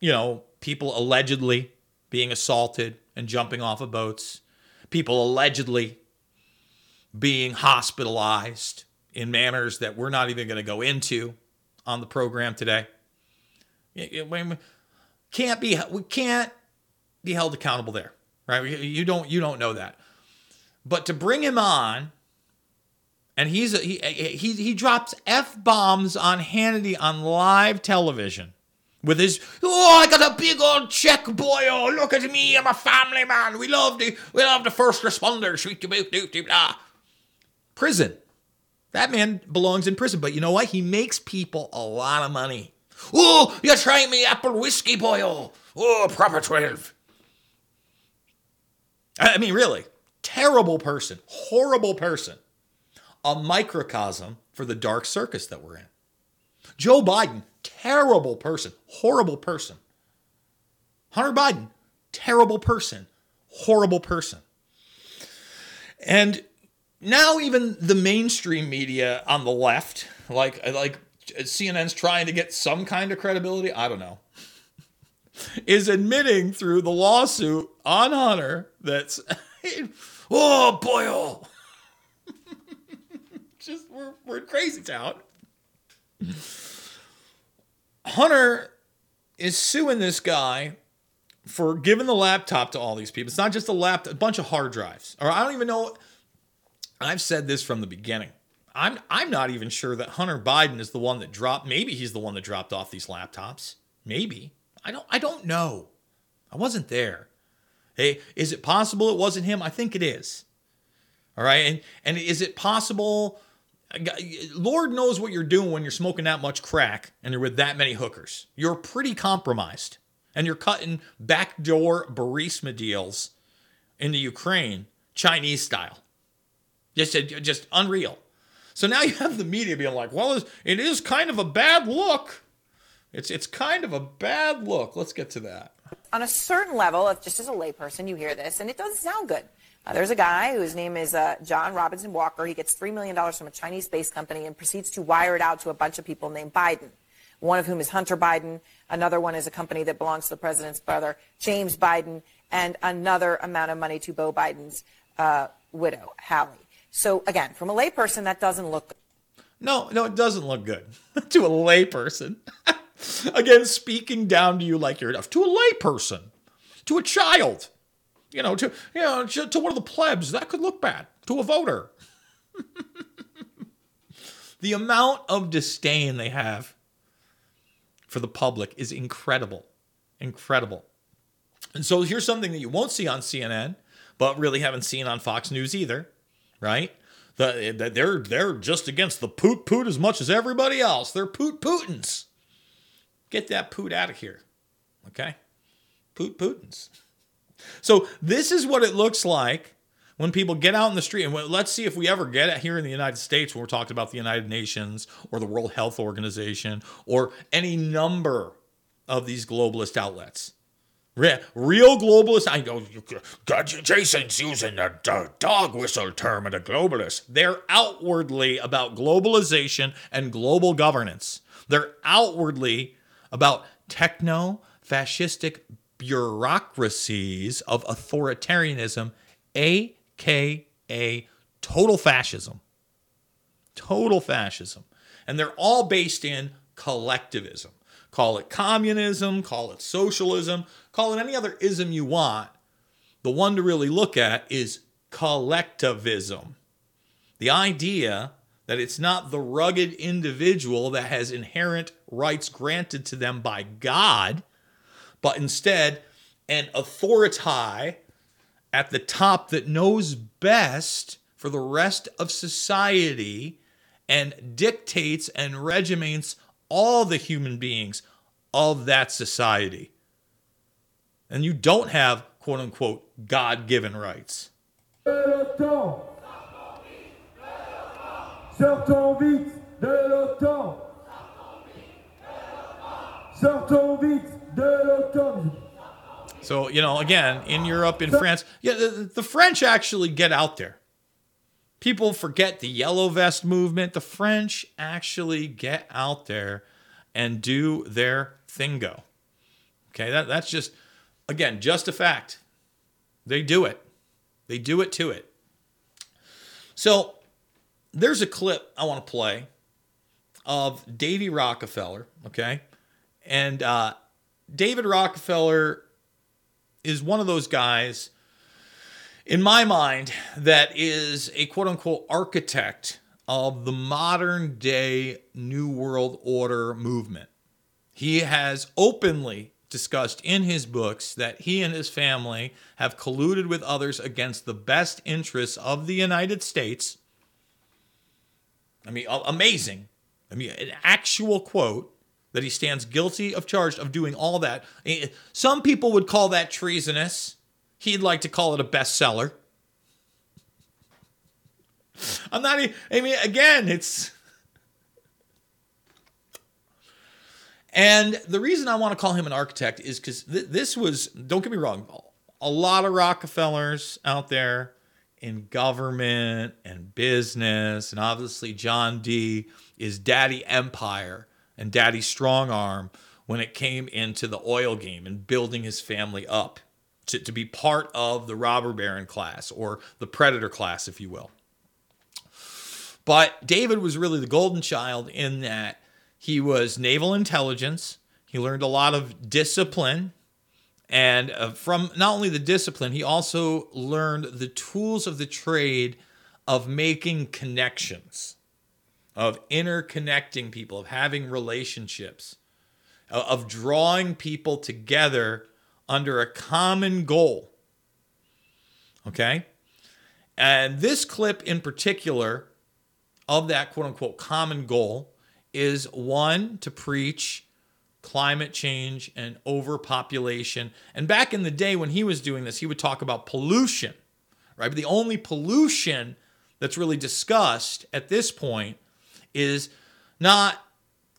you know, people allegedly being assaulted and jumping off of boats, people allegedly being hospitalized in manners that we're not even going to go into on the program today. Can't be we can't be held accountable there, right? You don't you don't know that. But to bring him on, and he's a, he he he drops f bombs on Hannity on live television with his oh I got a big old check boy. Oh look at me. I'm a family man. We love the we love the first responders prison. That man belongs in prison. But you know what? He makes people a lot of money. Oh you're trying me apple whiskey boy. Oh oh proper 12 I mean really terrible person. Horrible person a microcosm for the dark circus that we're in Joe Biden terrible person, horrible person. Hunter Biden, terrible person, horrible person. And now even the mainstream media on the left, like like CNN's trying to get some kind of credibility, I don't know. Is admitting through the lawsuit on Hunter that's oh boy oh just we're we're crazy town. Hunter is suing this guy for giving the laptop to all these people. It's not just a laptop, a bunch of hard drives. Or I don't even know. I've said this from the beginning. I'm I'm not even sure that Hunter Biden is the one that dropped. Maybe he's the one that dropped off these laptops. Maybe. I don't I don't know. I wasn't there. Hey, is it possible it wasn't him? I think it is. All right. And and is it possible Lord knows what you're doing when you're smoking that much crack and you're with that many hookers. You're pretty compromised. And you're cutting backdoor Burisma deals into Ukraine, Chinese style. Just, uh, just unreal. So now you have the media being like, well, it is kind of a bad look. It's, it's kind of a bad look. Let's get to that. On a certain level, if just as a layperson, you hear this, and it doesn't sound good. Uh, there's a guy whose name is uh, John Robinson Walker. He gets $3 million from a Chinese space company and proceeds to wire it out to a bunch of people named Biden, one of whom is Hunter Biden. Another one is a company that belongs to the president's brother, James Biden, and another amount of money to Beau Biden's uh, widow, Hallie. So, again, from a layperson, that doesn't look good. No, no, it doesn't look good to a layperson. again, speaking down to you like you're enough. To a layperson, to a child you know, to you know, to one of the plebs, that could look bad. To a voter. the amount of disdain they have for the public is incredible. Incredible. And so here's something that you won't see on CNN, but really haven't seen on Fox News either, right? The, the, they're they're just against the poot poot as much as everybody else. They're poot Putins. Get that poot out of here. Okay? Poot Putins. So this is what it looks like when people get out in the street. And let's see if we ever get it here in the United States when we're talking about the United Nations or the World Health Organization or any number of these globalist outlets. Real globalists, I know Jason's using the dog whistle term of the globalists. They're outwardly about globalization and global governance. They're outwardly about techno fascistic bureaucracies of authoritarianism, aka total fascism. Total fascism. And they're all based in collectivism. Call it communism, call it socialism, call it any other ism you want. The one to really look at is collectivism. The idea that it's not the rugged individual that has inherent rights granted to them by God, but instead an authority at the top that knows best for the rest of society and dictates and regiments all the human beings of that society. And you don't have quote unquote God given rights. Sortons vite de l'OTAN. Sortons vite So, you know, again, in Europe, in France, yeah, the, the French actually get out there. People forget the yellow vest movement. The French actually get out there and do their thingo. Okay, that, that's just, again, just a fact. They do it. They do it to it. So there's a clip I want to play of Davy Rockefeller, okay? And uh, David Rockefeller is one of those guys, in my mind, that is a quote unquote architect of the modern day New World Order movement. He has openly discussed in his books that he and his family have colluded with others against the best interests of the United States. I mean, amazing. I mean, an actual quote that he stands guilty of charge of doing all that. Eh, some people would call that treasonous. He'd like to call it a bestseller. I'm not. Even I mean, again, it's. And the reason I want to call him an architect is because th- this was, don't get me wrong, a lot of Rockefellers out there in government and business. And obviously, John D is daddy empire and daddy strong arm when it came into the oil game and building his family up to, to be part of the robber baron class or the predator class, if you will. But David was really the golden child in that he was naval intelligence. He learned a lot of discipline. And uh, from not only the discipline, he also learned the tools of the trade of making connections, of interconnecting people, of having relationships, of drawing people together under a common goal. Okay? And this clip in particular of that quote unquote common goal is one to preach climate change and overpopulation. And back in the day when he was doing this, he would talk about pollution, right? But the only pollution that's really discussed at this point is not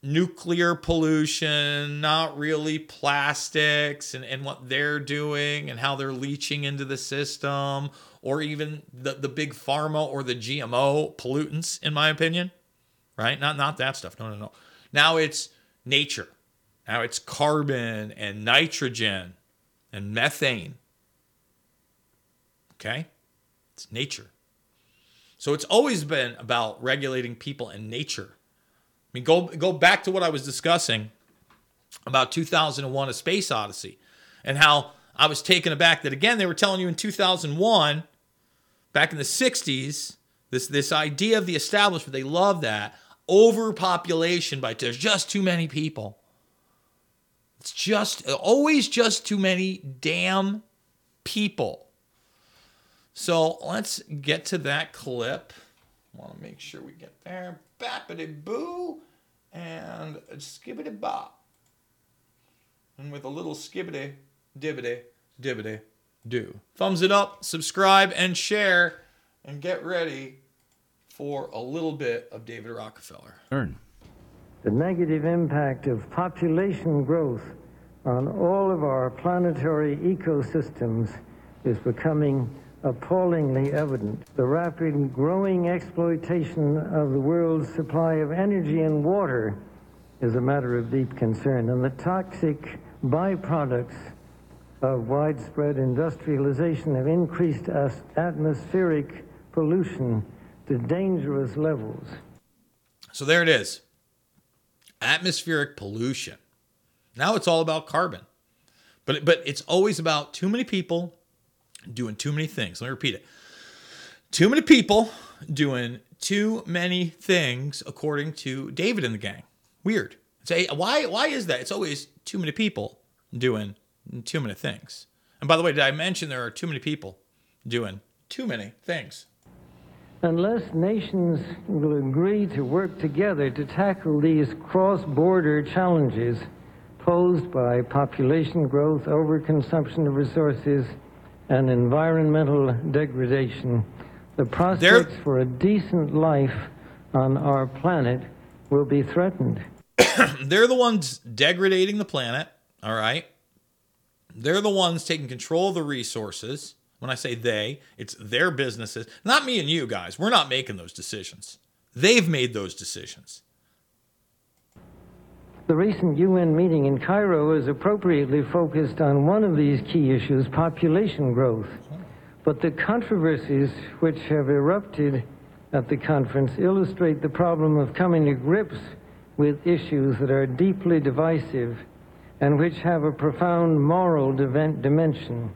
nuclear pollution, not really plastics and, and what they're doing and how they're leaching into the system, or even the, the big pharma or the GMO pollutants, in my opinion. Right? Not not that stuff. No, no, no. Now it's nature. Now it's carbon and nitrogen and methane. Okay? It's nature. So it's always been about regulating people and nature. I mean, go go back to what I was discussing about 2001: A Space Odyssey, and how I was taken aback that again they were telling you in 2001, back in the 60s, this this idea of the establishment. They love that overpopulation by there's just too many people. It's just always just too many damn people. So let's get to that clip. I want to make sure we get there bappity boo and skibbity bop. And with a little skibbity dibbity dibbity do. Thumbs it up, subscribe, and share, and get ready for a little bit of David Rockefeller. Earn. The negative impact of population growth on all of our planetary ecosystems is becoming appallingly evident. The rapid growing exploitation of the world's supply of energy and water is a matter of deep concern, and the toxic byproducts of widespread industrialization have increased as- atmospheric pollution to dangerous levels. So there it is atmospheric pollution. Now it's all about carbon. But, but it's always about too many people doing too many things. Let me repeat it. too many people doing too many things according to David and the gang. Weird. Say why why is that? It's always too many people doing too many things. And by the way, did I mention there are too many people doing too many things? Unless nations will agree to work together to tackle these cross border challenges posed by population growth, overconsumption of resources, and environmental degradation, the prospects for a decent life on our planet will be threatened. They're the ones degrading the planet, all right? They're the ones taking control of the resources. When I say they, it's their businesses, not me and you guys. We're not making those decisions. They've made those decisions. The recent UN meeting in Cairo is appropriately focused on one of these key issues population growth. But the controversies which have erupted at the conference illustrate the problem of coming to grips with issues that are deeply divisive and which have a profound moral dimension.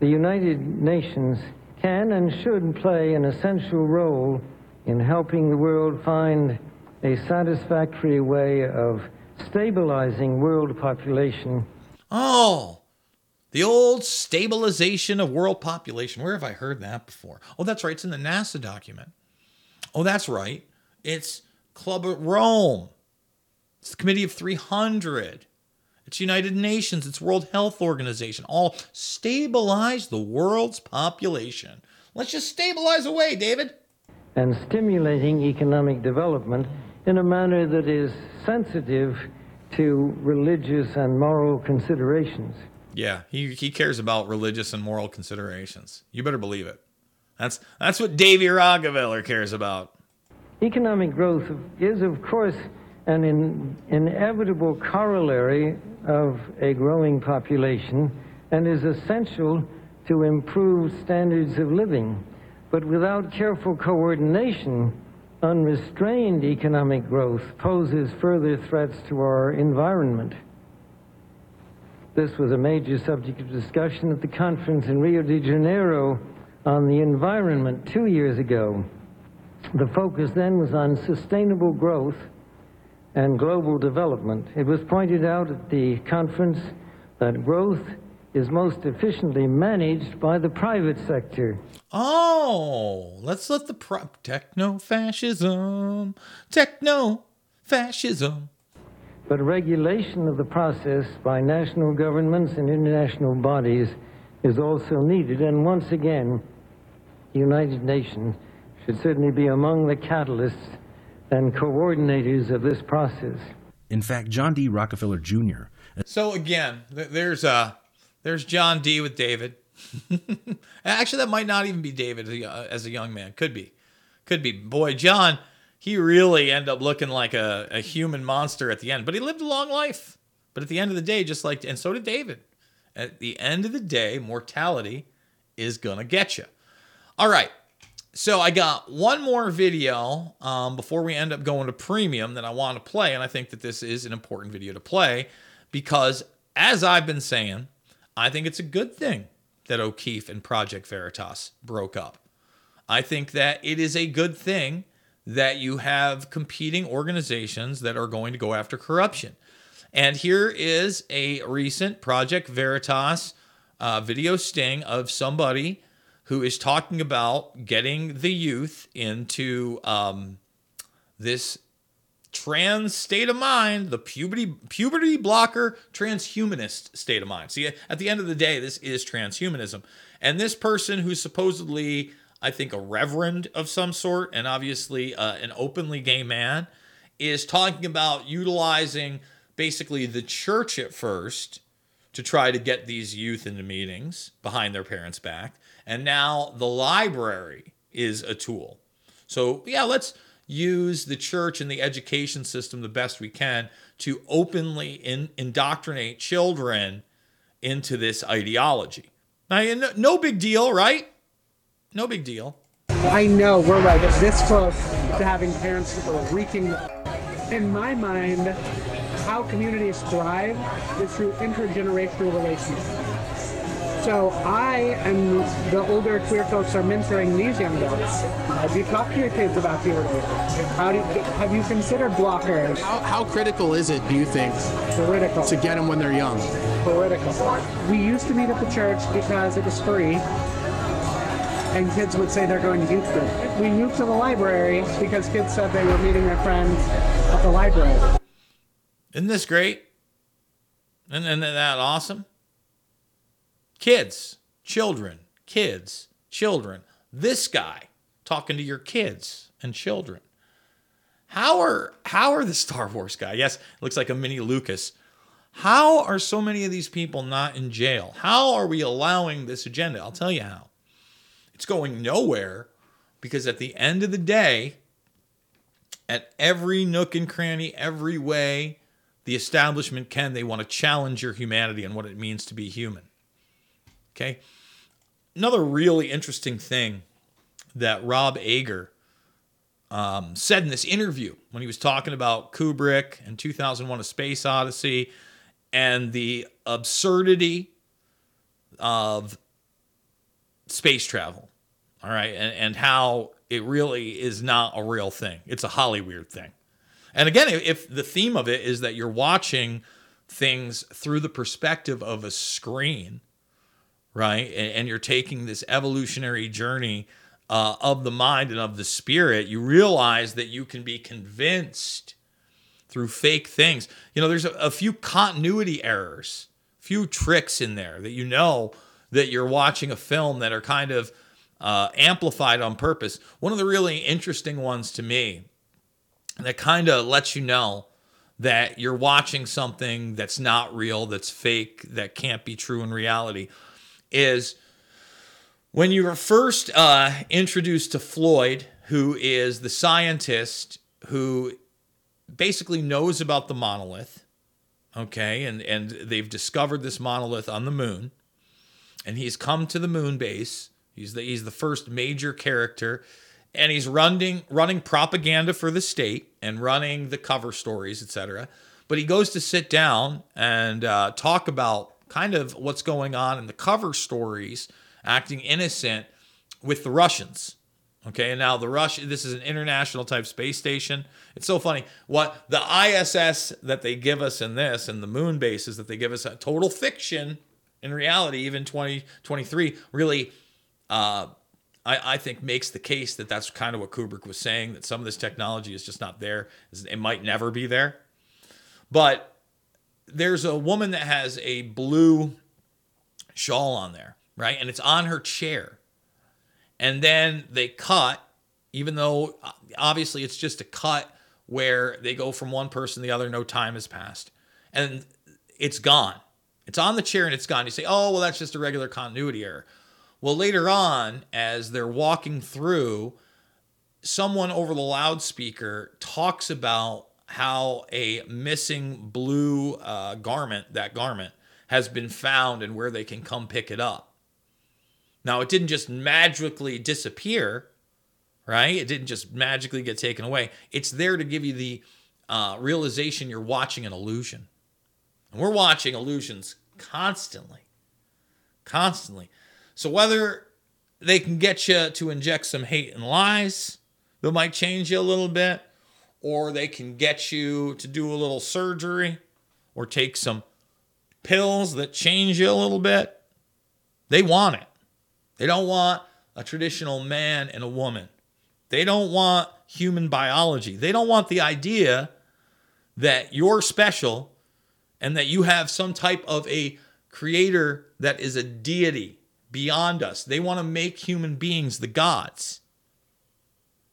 The United Nations can and should play an essential role in helping the world find a satisfactory way of stabilizing world population. Oh, the old stabilization of world population. Where have I heard that before? Oh, that's right. It's in the NASA document. Oh, that's right. It's Club of Rome. It's the Committee of 300. It's United Nations. It's World Health Organization. All stabilize the world's population. Let's just stabilize away, David. And stimulating economic development in a manner that is sensitive to religious and moral considerations. Yeah, he, he cares about religious and moral considerations. You better believe it. That's that's what Davy Rockefeller cares about. Economic growth is, of course, an in, inevitable corollary of a growing population and is essential to improve standards of living. But without careful coordination, unrestrained economic growth poses further threats to our environment. This was a major subject of discussion at the conference in Rio de Janeiro on the environment two years ago. The focus then was on sustainable growth and global development. It was pointed out at the conference that growth is most efficiently managed by the private sector. Oh, let's let the pro- techno fascism, techno fascism. But regulation of the process by national governments and international bodies is also needed. And once again, the United Nations should certainly be among the catalysts and coordinators of this process. In fact, John D. Rockefeller Jr. So again, there's uh, there's John D. with David. Actually, that might not even be David as a young man. Could be, could be. Boy, John, he really ended up looking like a, a human monster at the end. But he lived a long life. But at the end of the day, just like, and so did David. At the end of the day, mortality is gonna get you. All right. So I got one more video um, before we end up going to premium that I want to play, and I think that this is an important video to play because, as I've been saying, I think it's a good thing that O'Keefe and Project Veritas broke up. I think that it is a good thing that you have competing organizations that are going to go after corruption. And here is a recent Project Veritas uh, video sting of somebody who is talking about getting the youth into um, this trans state of mind, the puberty puberty blocker transhumanist state of mind. See, at the end of the day, this is transhumanism, and this person who's supposedly, I think, a reverend of some sort, and obviously uh, an openly gay man, is talking about utilizing basically the church at first to try to get these youth into meetings behind their parents' back and now the library is a tool. So, yeah, let's use the church and the education system the best we can to openly in, indoctrinate children into this ideology. Now, no, no big deal, right? No big deal. I know we're like this close to having parents who are wreaking. In my mind, how communities thrive is through intergenerational relationships. So I and the older queer folks are mentoring these young adults. Have you talked to your kids about puberty? How do you, have you considered blockers? How, how critical is it, do you think, Critical. to get them when they're young? Political. We used to meet at the church because it was free, and kids would say they're going to youth group. We moved to the library because kids said they were meeting their friends at the library. Isn't this great? And isn't that awesome? Kids, children, kids, children. This guy talking to your kids and children. How are how are the Star Wars guy? Yes, looks like a mini Lucas. How are so many of these people not in jail? How are we allowing this agenda? I'll tell you how. It's going nowhere because at the end of the day, at every nook and cranny, every way the establishment can, they want to challenge your humanity and what it means to be human. Okay. Another really interesting thing that Rob Ager um, said in this interview when he was talking about Kubrick and 2001 A Space Odyssey and the absurdity of space travel. All right. And, and how it really is not a real thing, it's a Hollywood thing. And again, if the theme of it is that you're watching things through the perspective of a screen, right? And, and you're taking this evolutionary journey uh, of the mind and of the spirit, you realize that you can be convinced through fake things. You know, there's a, a few continuity errors, few tricks in there that you know that you're watching a film that are kind of uh, amplified on purpose. One of the really interesting ones to me that kind of lets you know that you're watching something that's not real, that's fake, that can't be true in reality is when you were first uh, introduced to Floyd, who is the scientist who basically knows about the monolith, okay, and, and they've discovered this monolith on the moon, and he's come to the moon base. He's the, he's the first major character and he's running running propaganda for the state and running the cover stories, etc. But he goes to sit down and uh, talk about kind of what's going on in the cover stories, acting innocent with the Russians. Okay, and now the Russian. This is an international type space station. It's so funny. What the ISS that they give us in this, and the moon bases that they give us, a total fiction. In reality, even 2023 really uh, I, I think makes the case that that's kind of what Kubrick was saying that some of this technology is just not there. It might never be there. But there's a woman that has a blue shawl on there, right? And it's on her chair. And then they cut, even though uh, obviously it's just a cut where they go from one person to the other, no time has passed. And it's gone. It's on the chair and it's gone. You say, oh, well, that's just a regular continuity error. Well, later on, as they're walking through, someone over the loudspeaker talks about how a missing blue uh, garment, that garment, has been found and where they can come pick it up. Now, it didn't just magically disappear, right? It didn't just magically get taken away. It's there to give you the uh, realization you're watching an illusion. And we're watching illusions constantly, constantly. So whether they can get you to inject some hate and lies that might change you a little bit, or they can get you to do a little surgery or take some pills that change you a little bit, they want it. They don't want a traditional man and a woman. They don't want human biology. They don't want the idea that you're special and that you have some type of a creator that is a deity beyond us. They want to make human beings the gods.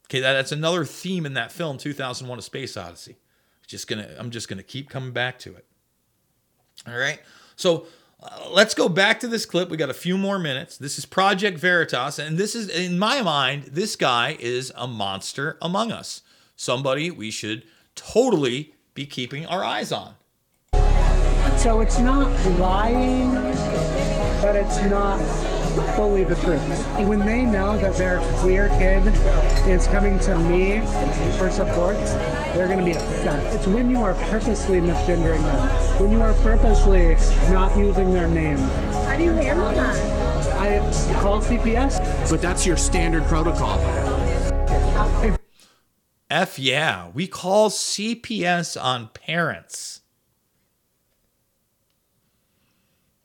Okay, that, that's another theme in that film, 2001: A Space Odyssey. Just gonna, I'm just gonna keep coming back to it. All right, so uh, let's go back to this clip. We got a few more minutes. This is Project Veritas, and this is, in my mind, this guy is a monster among us. Somebody we should totally be keeping our eyes on. So it's not lying, but it's not fully the truth. When they know that their queer kid is coming to me for support, they're going to be upset. It's when you are purposely misgendering them, when you are purposely not using their name. How do you handle that? I call CPS. But that's your standard protocol. F yeah, we call CPS on parents.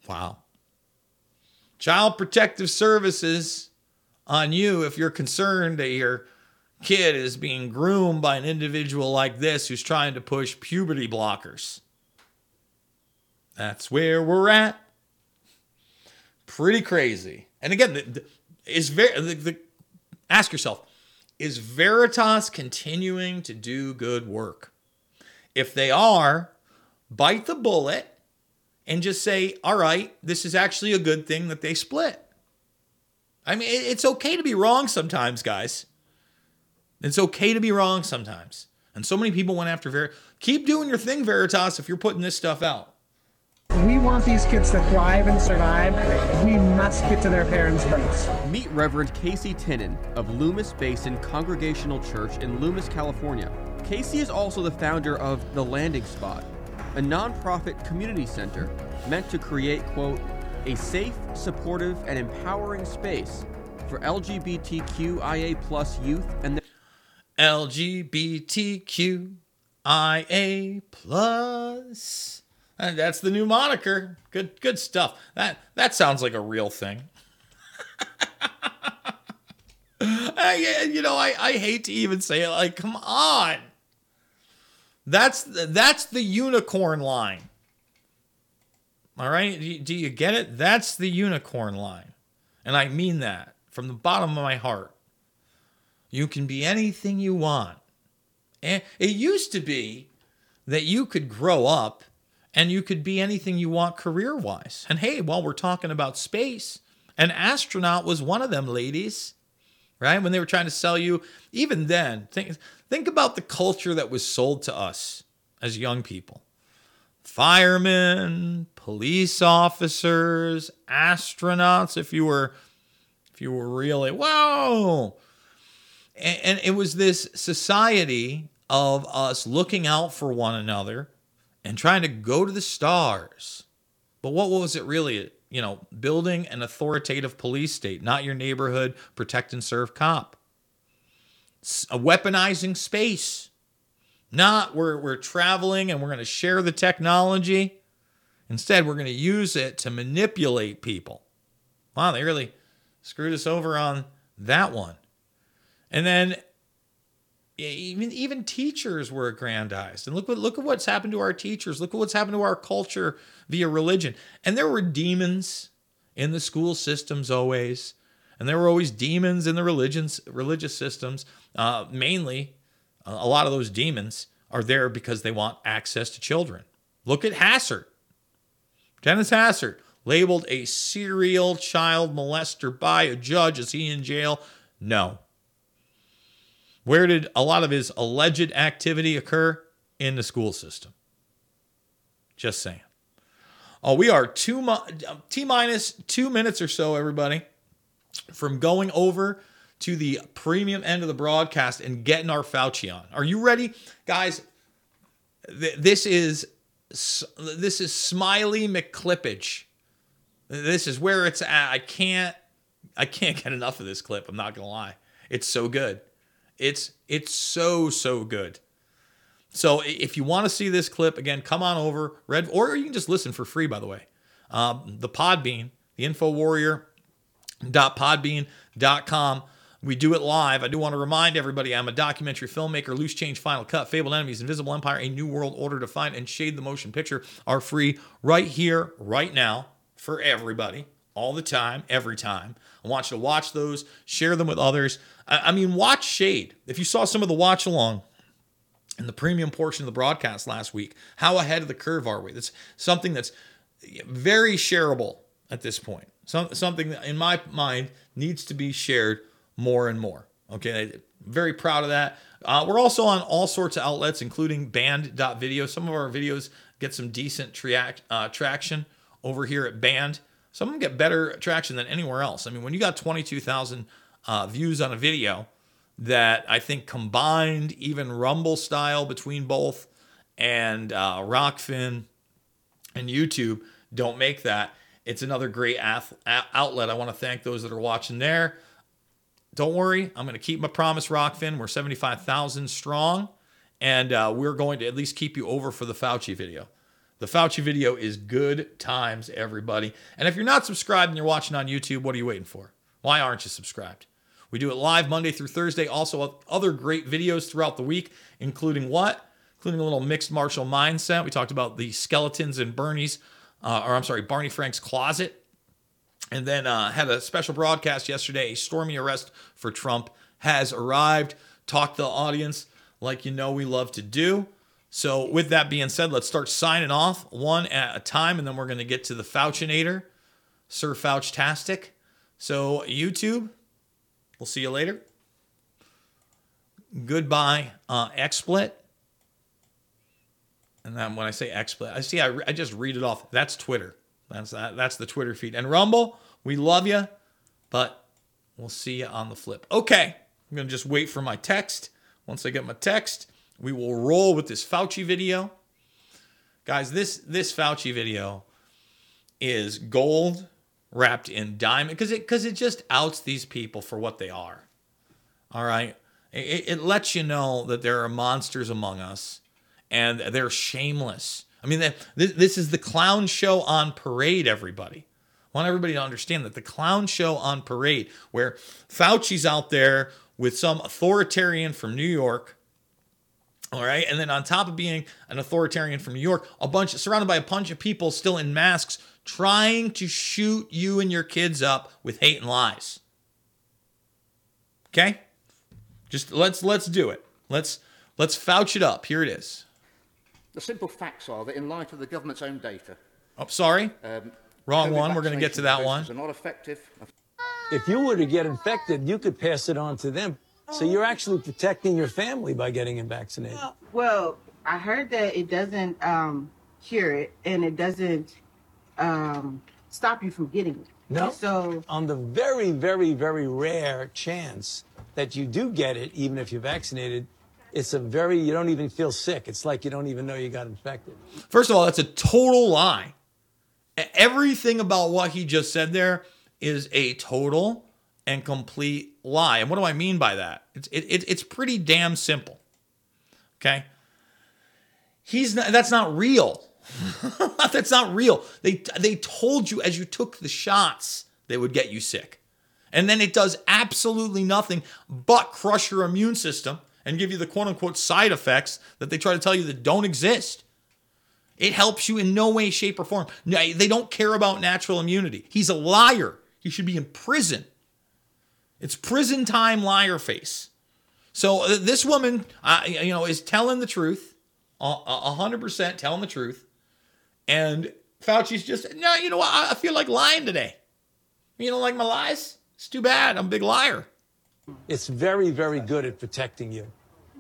Wow. Child Protective Services on you if you're concerned that your kid is being groomed by an individual like this who's trying to push puberty blockers. That's where we're at. Pretty crazy. And again, the, the, is very the, the, ask yourself, is Veritas continuing to do good work? If they are, bite the bullet and just say, all right, this is actually a good thing that they split. I mean, it's okay to be wrong sometimes, guys. It's okay to be wrong sometimes. And so many people went after Veritas. Keep doing your thing, Veritas, if you're putting this stuff out. We want these kids to thrive and survive. We must get to their parents first. Meet Reverend Casey Tinnin of Loomis Basin Congregational Church in Loomis, California. Casey is also the founder of The Landing Spot, a nonprofit community center meant to create, quote, a safe, supportive, and empowering space for LGBTQIA plus youth and their LGBTQIA plus. And that's the new moniker. Good, good stuff. That that sounds like a real thing. I, you know, I, I hate to even say it. Like, come on. That's that's the unicorn line. All right, do you get it? That's the unicorn line, and I mean that from the bottom of my heart. You can be anything you want. And it used to be that you could grow up and you could be anything you want career wise. And hey, while we're talking about space, an astronaut was one of them, ladies, right? When they were trying to sell you, even then, think, think about the culture that was sold to us as young people firemen, police officers, astronauts, if you were. If you were really, whoa, and, and it was this society of us looking out for one another and trying to go to the stars. But what was it really? You know, building an authoritative police state, not your neighborhood protect and serve cop. A weaponizing space. Not we're, we're traveling and we're going to share the technology. Instead, we're going to use it to manipulate people. Wow, they really screwed us over on that one. And then even even teachers were aggrandized. And look what look at what's happened to our teachers. Look at what's happened to our culture via religion. And there were demons in the school systems always, and there were always demons in the religions religious systems. Uh, mainly, a lot of those demons are there because they want access to children. Look at Hastert, Dennis Hastert, labeled a serial child molester by a judge. Is he in jail? No, where did a lot of his alleged activity occur? In the school system. Just saying. Oh, we are two T minus two minutes or so, everybody, from going over to the premium end of the broadcast and getting our Fauci on. Are you ready, guys? This is this is Smiley McClippage. This is where it's at. I can't I can't get enough of this clip. I'm not gonna lie. It's so good. It's it's so so good. So if you want to see this clip again, come on over Red, or you can just listen for free. By the way, um, the Podbean, the InfoWarrior.podbean.com. We do it live. I do want to remind everybody I'm a documentary filmmaker. Loose Change, Final Cut, Fabled Enemies, Invisible Empire, A New World Order Defined, and Shade the Motion Picture are free right here, right now, for everybody, all the time, every time. I want you to watch those, share them with others. I mean, watch Shade. If you saw some of the watch along in the premium portion of the broadcast last week, how ahead of the curve are we? That's something that's very shareable at this point. Some, something in my mind, needs to be shared more and more. Okay, very proud of that. Uh, we're also on all sorts of outlets, including band.video. Some of our videos get some decent tra- uh, traction over here at Band. Some of them get better traction than anywhere else. I mean, when you got 22,000 uh, views on a video that I think combined, even Rumble style between both and uh, Rokfin and YouTube don't make that. It's another great ath- outlet. I want to thank those that are watching there. Don't worry, I'm going to keep my promise, Rokfin. We're 75,000 strong, and uh, we're going to at least keep you over for the Fauci video. The Fauci video is good times, everybody. And if you're not subscribed and you're watching on YouTube, what are you waiting for? Why aren't you subscribed? We do it live Monday through Thursday. Also, other great videos throughout the week, including what? Including a little mixed martial mindset. We talked about the skeletons and Bernie's, uh, or I'm sorry, Barney Frank's closet. And then uh, had a special broadcast yesterday. A stormy arrest for Trump has arrived. Talk to the audience like you know we love to do. So, with that being said, let's start signing off one at a time, and then we're going to get to the Fauchinator, Sir Fauchtastic. So, YouTube, we'll see you later. Goodbye, uh, XSplit. And then when I say XSplit, I see I, I just read it off. That's Twitter. That's that. That's the Twitter feed. And Rumble, we love you, but we'll see you on the flip. Okay, I'm gonna just wait for my text. Once I get my text, we will roll with this Fauci video. Guys, this this Fauci video is gold wrapped in diamond because it because it just outs these people for what they are. All right, it, it lets you know that there are monsters among us, and they're shameless. I mean, this, this is the clown show on parade. Everybody, I want everybody to understand that the clown show on parade, where Fauci's out there with some authoritarian from New York all right. And then on top of being an authoritarian from New York, a bunch surrounded by a bunch of people still in masks trying to shoot you and your kids up with hate and lies. Okay? Just let's let's do it. Let's let's fouch it up. Here it is. The simple facts are that in light of the government's own data, Oh, sorry. um, Wrong COVID one. We're going to get to that one. doses Are not effective. If you were to get infected, you could pass it on to them. So you're actually protecting your family by getting it vaccinated. Well, I heard that it doesn't um, cure it and it doesn't um, stop you from getting it. No. So on the very, very, very rare chance that you do get it, even if you're vaccinated, it's a very, you don't even feel sick. It's like you don't even know you got infected. First of all, that's a total lie. Everything about what he just said there is a total and complete lie. And what do I mean by that? It's it, it, it's pretty damn simple. Okay? He's not that's not real. that's not real. They they told you as you took the shots they would get you sick. And then it does absolutely nothing but crush your immune system and give you the quote unquote side effects that they try to tell you that don't exist. It helps you in no way, shape, or form. They don't care about natural immunity. He's a liar. He should be in prison. It's prison time liar face. So uh, this woman, uh, you know, is telling the truth, hundred percent telling the truth, and Fauci's just no. You know what? I feel like lying today. You don't like my lies? It's too bad. I'm a big liar. It's very, very good at protecting you.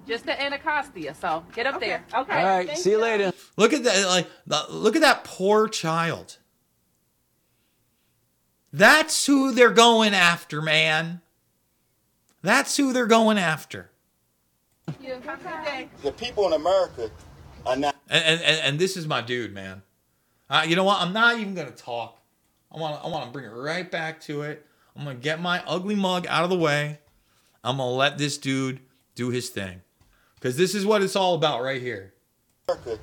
Just the Anacostia, so get up there. Okay. All right, see you later. Look at that! Like, look at that poor child. That's who they're going after, man. That's who they're going after. The people in America are not. And and, and, and this is my dude, man. Uh, you know what? I'm not even gonna talk. I want I want to bring it right back to it. I'm gonna get my ugly mug out of the way. I'm gonna let this dude do his thing, because this is what it's all about right here. America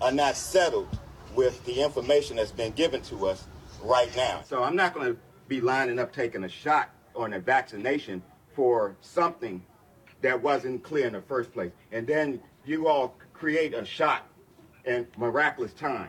are not settled with the information that's been given to us right now. So I'm not going to be lining up taking a shot or a vaccination for something that wasn't clear in the first place. And then you all create a shot in miraculous time.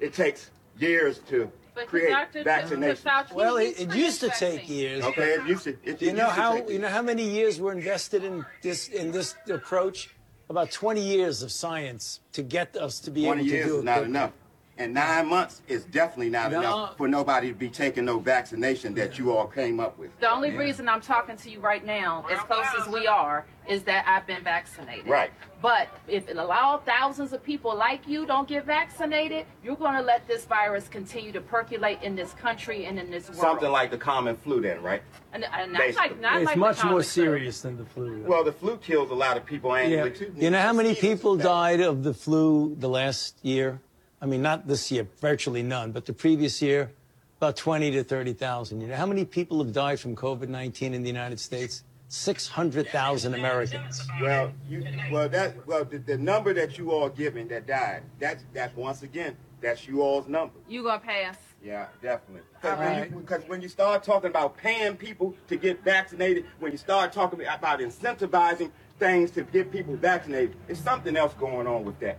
It takes years to But create Dr. vaccination. Fauci, Well, he's it, it used to producing. take years. Okay, it used to. It, Do you it know used to how take you know how many years were invested in this in this approach? About 20 years of science to get us to be 20 able to years do is it. not enough. And nine months is definitely not No. enough for nobody to be taking no vaccination that you all came up with. The only reason I'm talking to you right now, as close as we are, is that I've been vaccinated. Right. But if it allow thousands of people like you don't get vaccinated, you're going to let this virus continue to percolate in this country and in this world. Something like the common flu then, right? And, and not like, not It's like the much more common flu. serious than the flu. Well, the flu kills a lot of people Yeah. annually too. You know how many people died of the flu the last year? I mean, not this year, virtually none, but the previous year, About 20 to 30,000. You know how many people have died from COVID-19 in the United States? 600,000 Americans. Well, you, well, that, well, the, the number that you all giving that died, that's, that's once again, that's you all's number. You gonna pass? Yeah, definitely. All Because when, right. you- 'cause when you start talking about paying people to get vaccinated, when you start talking about incentivizing things to get people vaccinated, it's something else going on with that.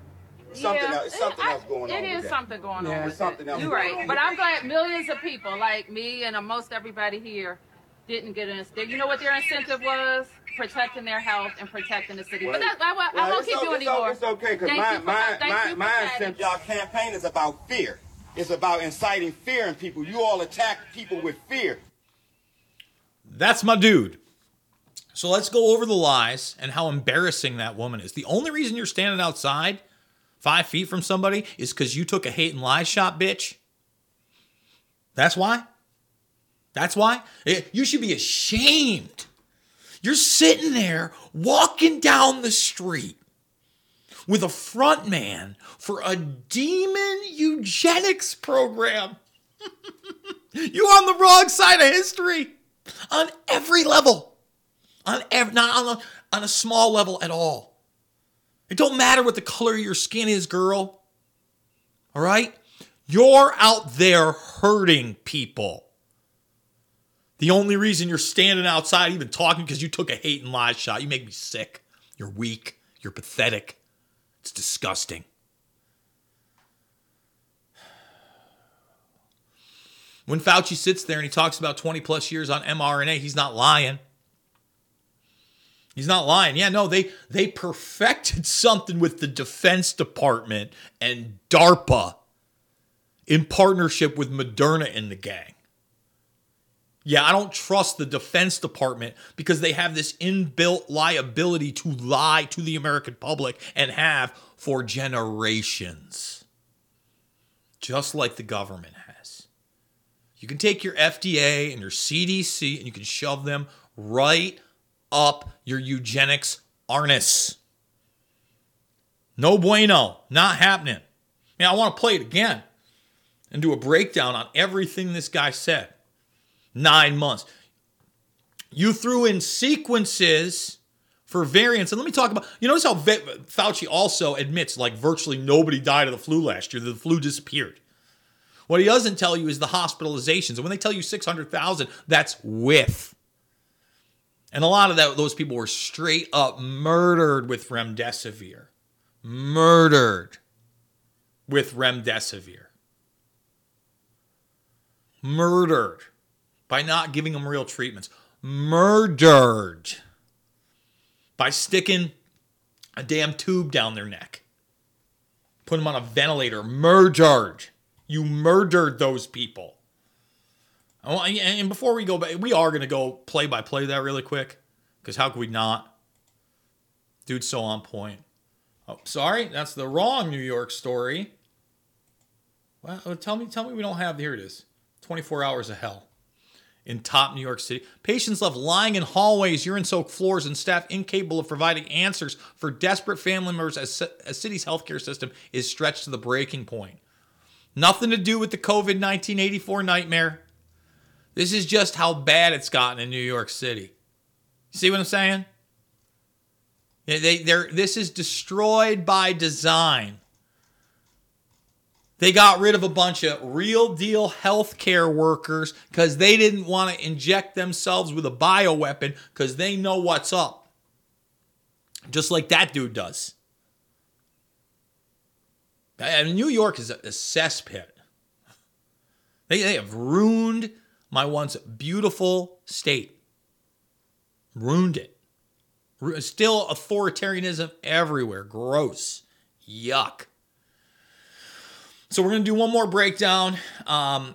Something Yeah, else, it's something it- else going It on. is with that. something going Yeah, on. with something it. else You're right, but I'm glad millions of people like me and most everybody here didn't get an incentive. You know what their incentive was? Protecting their health and protecting the city. but Well, that's, I, won't- I won't keep o- you anymore. It's okay, because Thank my, for- my, my, my incentive, y'all campaign is about fear. It's about inciting fear in people. You all attack people with fear. That's my dude. So let's go over the lies and how embarrassing that woman is. The only reason you're standing outside five feet from somebody is because you took a hate and lie shot, bitch. That's why. That's why. Eh, You should be ashamed. You're sitting there walking down the street with a front man for a demon eugenics program. You're on the wrong side of history on every level. On ev- not on a, on a small level at all. It don't matter what the color of your skin is, girl. All right? You're out there hurting people. The only reason you're standing outside even talking because you took a hate and lie shot. You make me sick. You're weak. You're pathetic. It's disgusting. When Fauci sits there and he talks about 20 plus years on mRNA, he's not lying. He's not lying. Yeah, no, they they perfected something with the Defense Department and DARPA in partnership with Moderna and the gang. Yeah, I don't trust the Defense Department because they have this inbuilt liability to lie to the American public and have for generations. Just like the government has. You can take your FDA and your CDC and you can shove them right up your eugenics harness. No bueno. Not happening. Yeah, I want to play it again and do a breakdown on everything this guy said. Nine months. You threw in sequences for variants. And let me talk about, you notice how Fauci also admits like virtually nobody died of the flu last year, the flu disappeared. What he doesn't tell you is the hospitalizations. And when they tell you 600,000, that's with. And a lot of that, those people were straight up murdered with remdesivir. Murdered with remdesivir. Murdered by not giving them real treatments. Murdered by sticking a damn tube down their neck. Put them on a ventilator. Murdered. You murdered those people. Oh, I And before we go back, we are going to go play by play that really quick because how could we not? Dude's so on point. Oh, sorry, that's the wrong New York story. Well, oh, tell me, tell me we don't have. Here it is. 24 hours of hell in top New York City. Patients left lying in hallways, urine-soaked floors, and staff incapable of providing answers for desperate family members as a city's healthcare system is stretched to the breaking point. Nothing to do with the COVID 1984 nightmare. This is just how bad it's gotten in New York City. See what I'm saying? They, they, they're, this is destroyed by design. They got rid of a bunch of real deal healthcare workers because they didn't want to inject themselves with a bioweapon because they know what's up. Just like that dude does. And New York is a, a cesspit. They, they have ruined my once beautiful state. Ruined it. Still authoritarianism everywhere. Gross. Yuck. So we're going to do one more breakdown um,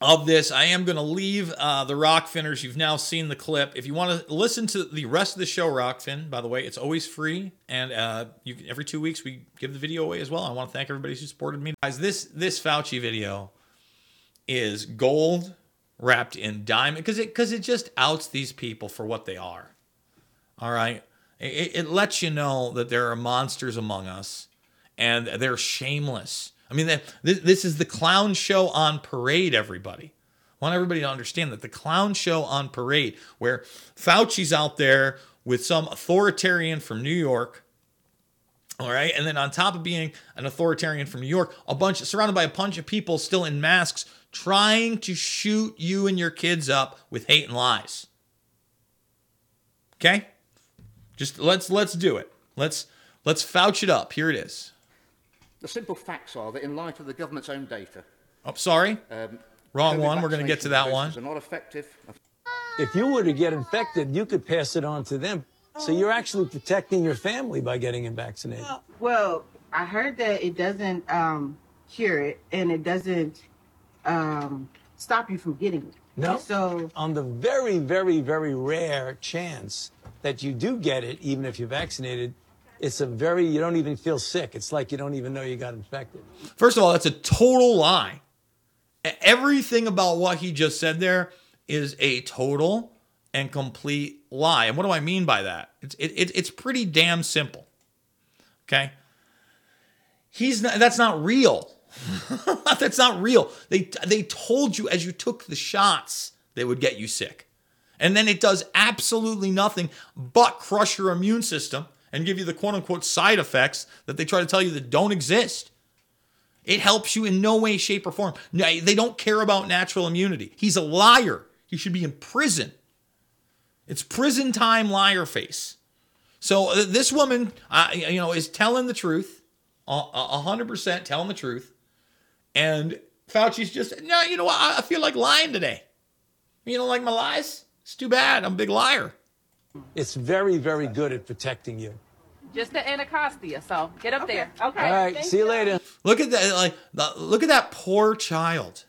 of this. I am going to leave uh, the Rokfinners. You've now seen the clip. If you want to listen to the rest of the show, Rokfin, by the way, it's always free, and uh, you every two weeks we give the video away as well. I want to thank everybody who supported me, guys. This this Fauci video is gold wrapped in diamond because it because it just outs these people for what they are. All right, it, it lets you know that there are monsters among us, and they're shameless. I mean, this, this is the clown show on parade, everybody. I want everybody to understand that the clown show on parade, where Fauci's out there with some authoritarian from New York, all right, and then on top of being an authoritarian from New York, a bunch surrounded by a bunch of people still in masks trying to shoot you and your kids up with hate and lies. Okay? Just let's let's do it. Let's let's Fauci it up. Here it is. The simple facts are that in light of the government's own data, Oh, sorry. um, Wrong COVID one. We're going to get to that one. doses Are not effective. If you were to get infected, you could pass it on to them. So you're actually protecting your family by getting them vaccinated. Well, I heard that it doesn't um, cure it and it doesn't um, stop you from getting it. No. So on the very, very, very rare chance that you do get it, even if you're vaccinated, it's a very, you don't even feel sick. It's like you don't even know you got infected. First of all, that's a total lie. Everything about what he just said there is a total and complete lie. And what do I mean by that? It's it, it, it's pretty damn simple. Okay. He's not. That's not real. that's not real. They they told you as you took the shots they would get you sick, and then it does absolutely nothing but crush your immune system and give you the quote unquote side effects that they try to tell you that don't exist. It helps you in no way, shape, or form. They don't care about natural immunity. He's a liar. He should be in prison. It's prison time liar face. So uh, this woman, uh, you know, is telling the truth, a a hundred percent telling the truth, and Fauci's just no. You know what? I I feel like lying today. You don't like my lies? It's too bad. I'm a big liar. It's very, very good at protecting you. Just the Anacostia. So get up there. Okay. All right, see you later. Look at that! Like, the- look at that poor child.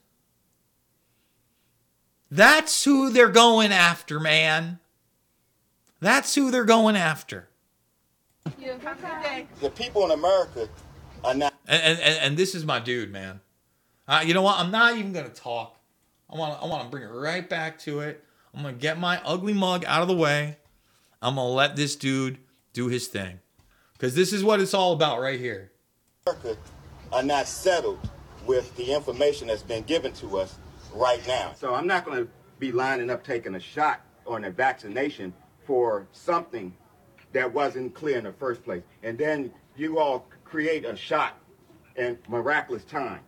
That's who they're going after, man. That's who they're going after. The people in America are not. And and, and, and this is my dude, man. Uh, you know what? I'm not even gonna talk. I want I want to bring it right back to it. I'm gonna get my ugly mug out of the way. I'm gonna let this dude do his thing, because this is what it's all about right here. America are not settled with the information that's been given to us right now. So I'm not going to be lining up taking a shot on a vaccination for something that wasn't clear in the first place. And then you all create a shot in miraculous time.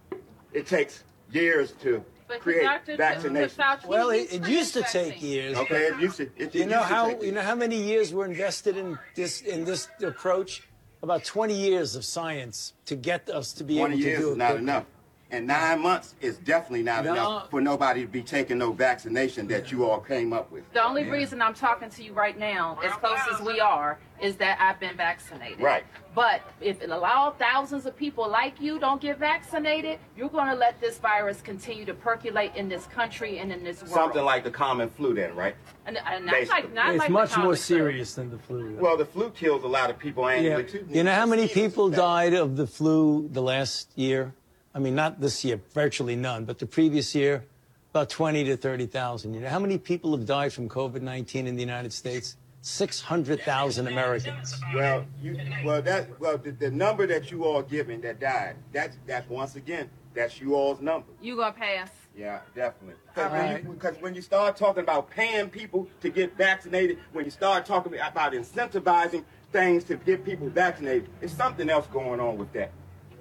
It takes years to But create Dr. vaccination. Well, it, it used to take years. Okay, it used to. It, Do you it know used to how take you know how many years were invested in this in this approach? About 20 years of science to get us to be able to years do is it. not quickly. enough. And nine months is definitely not No. enough for nobody to be taking no vaccination that you all came up with. The only reason I'm talking to you right now, as close as we are, is that I've been vaccinated. Right. But if it allow thousands of people like you don't get vaccinated, you're going to let this virus continue to percolate in this country and in this world. Something like the common flu then, right? And, and not Basically. like, not It's like the much more common flu. serious than the flu. Well, the flu kills a lot of people Yeah. annually too. You know how many people died of the flu the last year? I mean, not this year, virtually none, but the previous year, about 20 to 30,000. You know how many people have died from COVID-19 in the United States? 600,000 Americans. Well, you, well, that, well, the, the number that you all given that died, that's, that's once again, that's you all's number. You going to pass. Yeah, definitely. Because when, Alright. you- 'cause when you start talking about paying people to get vaccinated, when you start talking about incentivizing things to get people vaccinated, it's something else going on with that.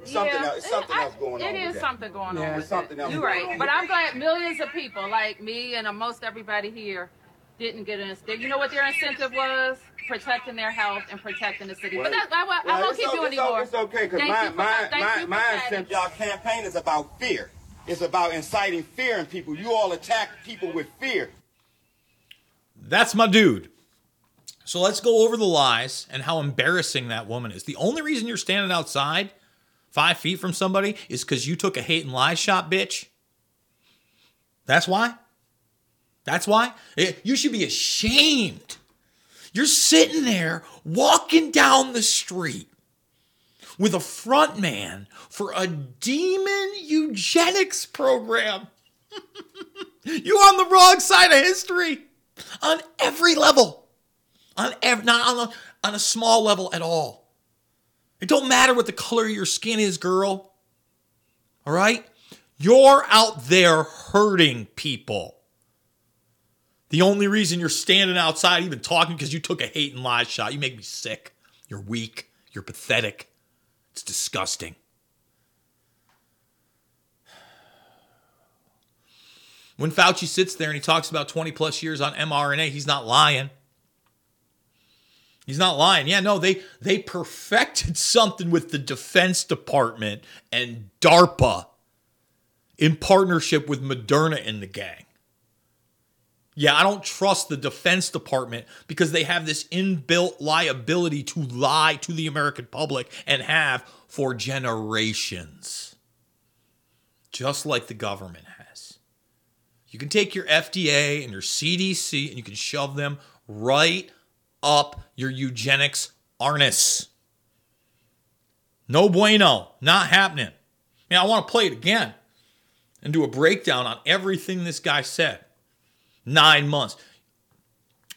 It's something Yeah, else. It's something it- else going on. It with that. something going Yeah. on. There's with something else You're right. But I'm glad millions of people like me and most everybody here didn't get an incentive. You know what their incentive was? Protecting their health and protecting the city. but that, I, won't- I won't keep o- you it's anymore. It's okay, because Thank my, my, my, my incentive, y'all campaign is about fear. It's about inciting fear in people. You all attack people with fear. That's my dude. So let's go over the lies and how embarrassing that woman is. The only reason you're standing outside five feet from somebody is because you took a hate and lie shot, bitch. That's why. That's why. Eh, You should be ashamed. You're sitting there walking down the street with a front man for a demon eugenics program. You're on the wrong side of history on every level. On ev- not on a, on a small level at all. It don't matter what the color of your skin is, girl. All right? You're out there hurting people. The only reason you're standing outside, even talking, because you took a hate and lie shot. You make me sick. You're weak. You're pathetic. It's disgusting. When Fauci sits there and he talks about 20 plus years on mRNA, he's not lying. He's not lying. Yeah, no, they they perfected something with the Defense Department and DARPA in partnership with Moderna and the gang. Yeah, I don't trust the Defense Department because they have this inbuilt liability to lie to the American public and have for generations. Just like the government has. You can take your FDA and your CDC and you can shove them right up your eugenics harness. No bueno. Not happening. Now, I want to play it again and do a breakdown on everything this guy said. Nine months.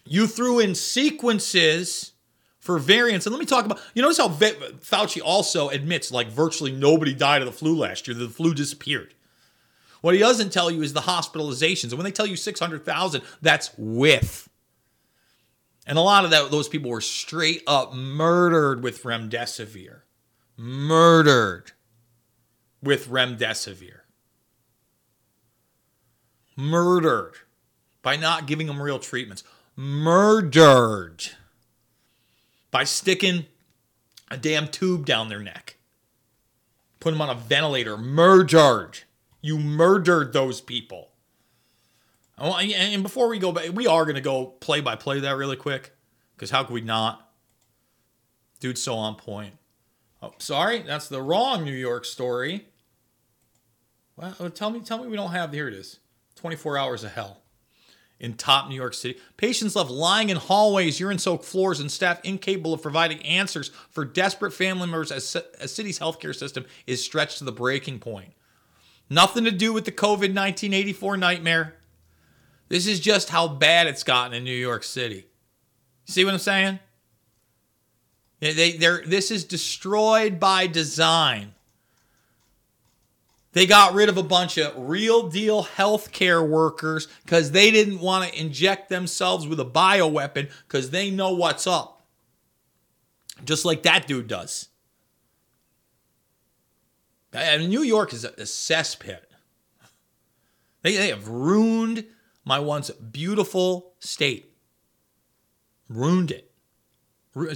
You threw in sequences for variants. And let me talk about, you notice how Fauci also admits like virtually nobody died of the flu last year, the flu disappeared. What he doesn't tell you is the hospitalizations. And when they tell you 600,000, that's with. And a lot of that, those people were straight up murdered with remdesivir. Murdered with remdesivir. Murdered by not giving them real treatments. Murdered by sticking a damn tube down their neck. Put them on a ventilator. Murdered. You murdered those people. And before we go back, we are going to go play by play that really quick because how could we not? Dude's so on point. Oh, sorry, that's the wrong New York story. Well, uh, tell me, tell me we don't have. Here it is. 24 hours of hell in top New York City. Patients left lying in hallways, urine soaked floors, and staff incapable of providing answers for desperate family members as a city's healthcare system is stretched to the breaking point. Nothing to do with the COVID 1984 nightmare. This is just how bad it's gotten in New York City. See what I'm saying? They, they're, this is destroyed by design. They got rid of a bunch of real deal healthcare workers because they didn't want to inject themselves with a bioweapon because they know what's up. Just like that dude does. I mean, New York is a, a cesspit. They, they have ruined my once beautiful state. Ruined it.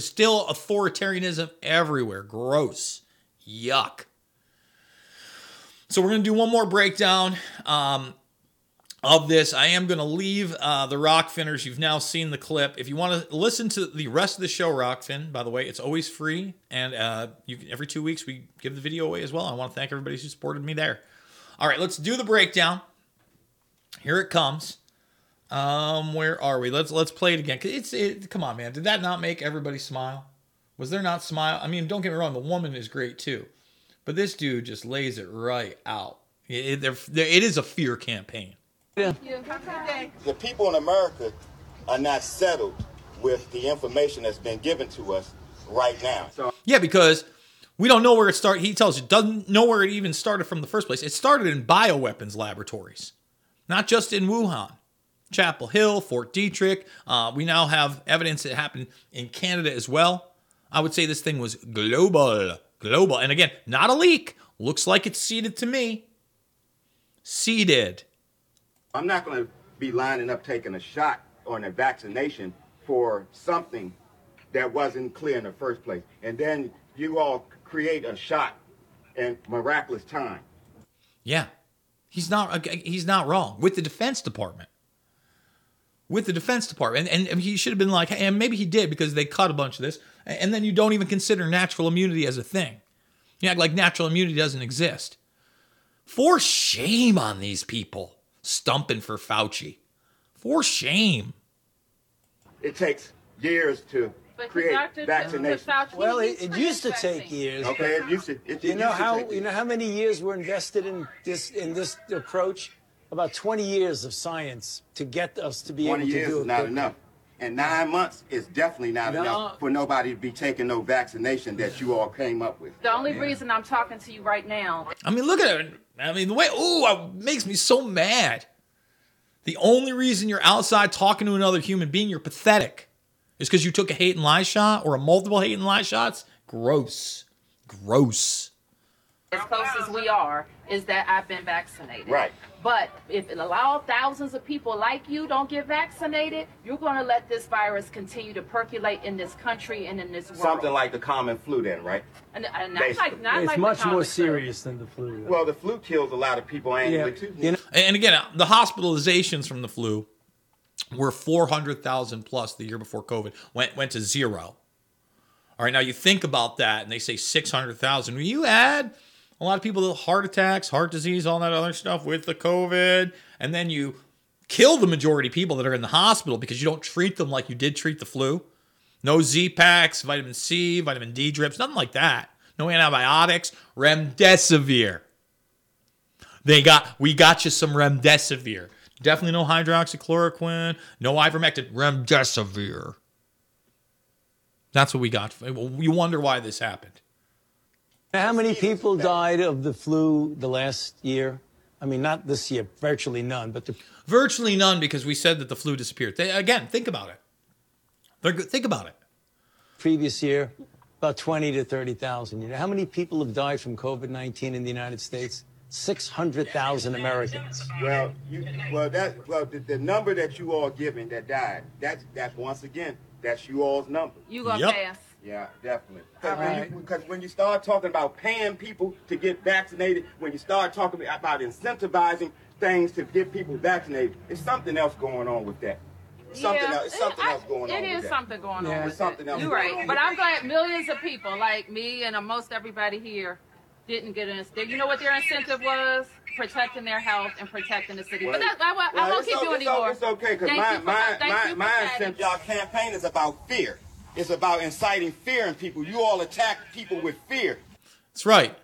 Still authoritarianism everywhere. Gross. Yuck. So we're going to do one more breakdown um, of this. I am going to leave uh, the Rokfinners. You've now seen the clip. If you want to listen to the rest of the show, Rokfin, by the way, it's always free. And uh, you, every two weeks, we give the video away as well. I want to thank everybody who supported me there. All right, let's do the breakdown. Here it comes. Um, where are we? Let's let's play it again. It's it, come on, man. Did that not make everybody smile? Was there not smile? I mean, don't get me wrong. The woman is great too. But this dude just lays it right out. It, it, it is a fear campaign. Yeah. The people in America are not settled with the information that's been given to us right now. So yeah, because we don't know where it started. He tells you doesn't know where it even started from the first place. It started in bioweapons laboratories, not just in Wuhan. Chapel Hill, Fort Detrick. Uh, we now have evidence that happened in Canada as well. I would say this thing was global global. And again, not a leak. Looks like it's seeded to me. Seeded. I'm not going to be lining up taking a shot or a vaccination for something that wasn't clear in the first place. And then you all create a shot in miraculous time. Yeah. He's not he's not wrong with the defense department. With the defense department and, and he should have been like and maybe he did because they cut a bunch of this and then you don't even consider natural immunity as a thing. You act like natural immunity doesn't exist. For shame on these people stumping for Fauci. For shame. It takes years to but create vaccination. Well, it, it used to take years. Okay, it used to. It, it you know how you know how many years were invested in this in this approach? About 20 years of science to get us to be able to do it. 20 years is not enough. And nine months is definitely not No. enough for nobody to be taking no vaccination that you all came up with. The only reason I'm talking to you right now I mean, look at it. I mean, the way, ooh, it makes me so mad. The only reason you're outside talking to another human being, you're pathetic, is because you took a hate and lie shot or a multiple hate and lie shots. Gross. Gross. as close as we are is that I've been vaccinated. Right. But if it allow thousands of people like you don't get vaccinated, you're going to let this virus continue to percolate in this country and in this world. Something like the common flu, then, right? And, and not like, not it's like much the more common serious than the flu. Well, the flu kills a lot of people annually too. You know, And again, the hospitalizations from the flu were 400,000 plus the year before COVID, went, went to zero. All right, now you think about that and they say 600,000. When you add a lot of people with heart attacks, heart disease, all that other stuff with the COVID, and then you kill the majority of people that are in the hospital because you don't treat them like you did treat the flu. No Z packs, vitamin C, vitamin D drips, nothing like that. No antibiotics, remdesivir. They got we got you some remdesivir. Definitely no hydroxychloroquine, no ivermectin, remdesivir. That's what we got. You wonder why this happened. how many people died of the flu the last year? I mean, not this year, virtually none, but the Virtually none because we said that the flu disappeared. They, again, think about it. They're, good- think about it. previous year, about 20 to 30,000. You know, how many people have died from COVID-19 in the United States? 600,000 Americans. Well, you, well, that well, the, the number that you all giving that died, that's that's once again, that's you all's number. You gonna pass. Yeah, definitely. Because when, you, 'cause when you start talking about paying people to get vaccinated, when you start talking about incentivizing things to get people vaccinated, it's something else going on with that. Something Yeah, else, it's something I- else going on. It with is that. something going on. Yeah, with something it. else You're going right, on but I'm glad millions of people like me and most everybody here didn't get an incentive. You know what their incentive was? Protecting their health and protecting the city. but that, I, won't- I won't keep o- you it's o- anymore. It's okay, because Thank my, you for- my, thank my, my incentive, y'all campaign is about fear. It's about inciting fear in people. You all attack people with fear. That's right.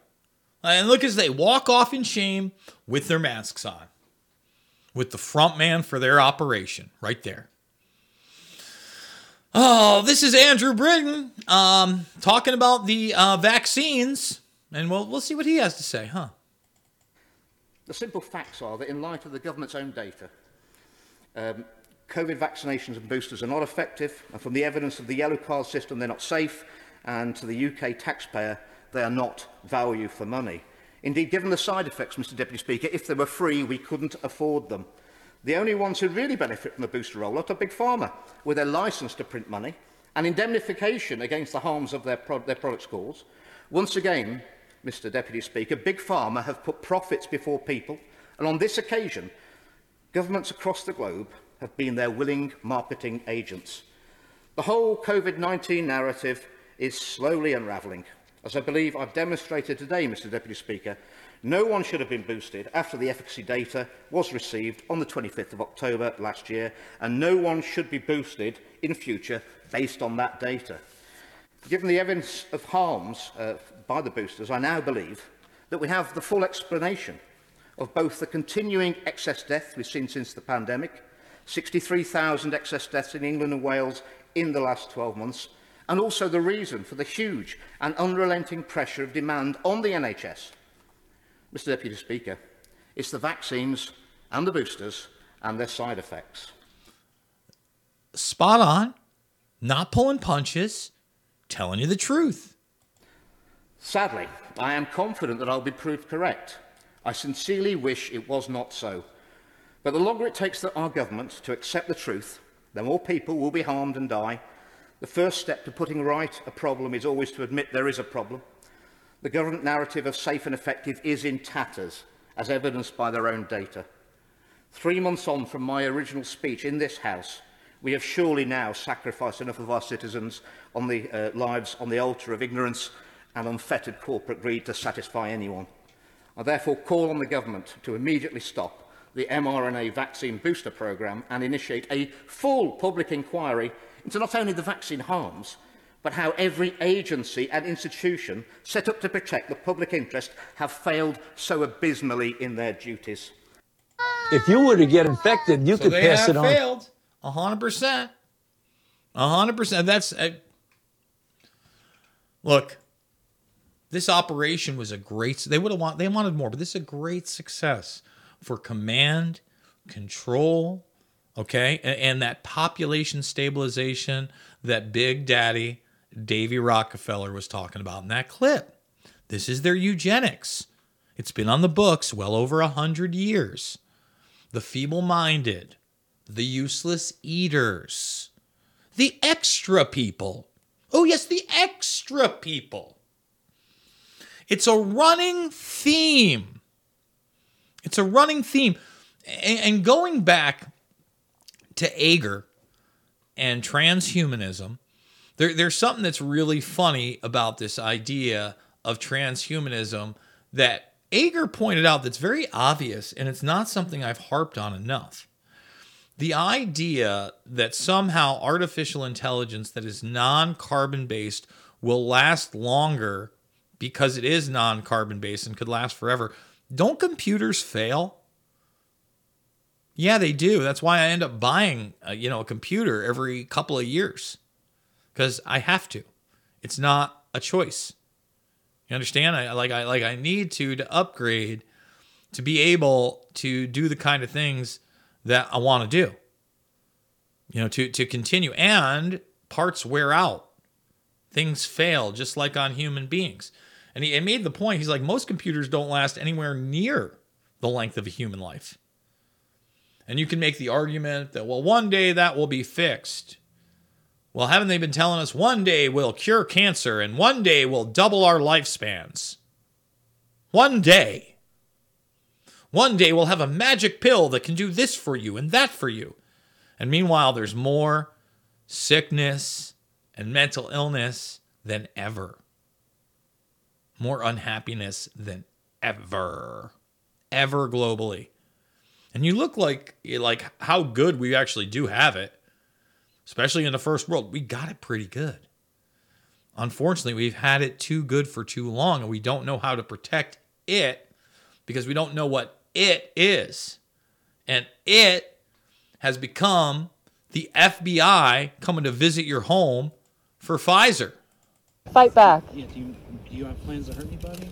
And look as they walk off in shame with their masks on, with the front man for their operation right there. Oh, this is Andrew Bridgen um, talking about the uh, vaccines, And we'll, we'll see what he has to say, huh? The simple facts are that in light of the government's own data, um, COVID vaccinations and boosters are not effective, and from the evidence of the yellow card system, they're not safe, and to the UK taxpayer, they are not value for money. Indeed, given the side effects, Mr Deputy Speaker, if they were free, we couldn't afford them. The only ones who really benefit from the booster rollout are Big Pharma, with their licence to print money and indemnification against the harms of their, pro their products' cause. Once again, Mr Deputy Speaker, Big Pharma have put profits before people, and on this occasion, governments across the globe have been their willing marketing agents. The whole COVID-19 narrative is slowly unravelling. As I believe I've demonstrated today, Mr Deputy Speaker, no one should have been boosted after the efficacy data was received on the 25th of October last year, and no one should be boosted in future based on that data. Given the evidence of harms uh, by the boosters, I now believe that we have the full explanation of both the continuing excess death we've seen since the pandemic, 63,000 excess deaths in England and Wales in the last 12 months, and also the reason for the huge and unrelenting pressure of demand on the NHS. Mr Deputy Speaker, it's the vaccines and the boosters and their side effects. Spot on, not pulling punches, telling you the truth. Sadly, I am confident that I'll be proved correct. I sincerely wish it was not so. But the longer it takes our government to accept the truth, the more people will be harmed and die. The first step to putting right a problem is always to admit there is a problem. The government narrative of safe and effective is in tatters, as evidenced by their own data. Three months on from my original speech in this House, we have surely now sacrificed enough of our citizens on the uh, lives on the altar of ignorance and unfettered corporate greed to satisfy anyone. I therefore call on the government to immediately stop the mRNA vaccine booster programme and initiate a full public inquiry into not only the vaccine harms, but how every agency and institution set up to protect the public interest have failed so abysmally in their duties. If you were to get infected, you so could they pass have it on. failed, hundred percent. A hundred percent. That's uh, look. This operation was a great. They would have want. They wanted more, but this is a great success for command, control, okay, and, and that population stabilization that Big Daddy Davy Rockefeller was talking about in that clip. This is their eugenics. It's been on the books well over a hundred years. The feeble-minded, the useless eaters, the extra people. Oh, yes, the extra people. It's a running theme. It's a running theme. And going back to Ager and transhumanism, there, there's something that's really funny about this idea of transhumanism that Ager pointed out that's very obvious, and it's not something I've harped on enough the idea that somehow artificial intelligence that is non carbon based will last longer because it is non carbon based and could last forever. Don't computers fail? Yeah, they do. That's why I end up buying, a, you know, a computer every couple of years because I have to. It's not a choice. You understand? I like I like I need to to upgrade to be able to do the kind of things that I want to do. You know, to to continue and parts wear out. Things fail just like on human beings. And he, he made the point, he's like most computers don't last anywhere near the length of a human life. And you can make the argument that well one day that will be fixed. Well, haven't they been telling us one day we'll cure cancer and one day we'll double our lifespans? One day. One day we'll have a magic pill that can do this for you and that for you. And meanwhile, there's more sickness and mental illness than ever. More unhappiness than ever. Ever globally. And you look like like how good we actually do have it. Especially in the first world. We got it pretty good. Unfortunately, we've had it too good for too long and we don't know how to protect it because we don't know what it is. And it has become the FBI coming to visit your home for Pfizer. Fight back. Yeah, do you, do you have plans to hurt anybody?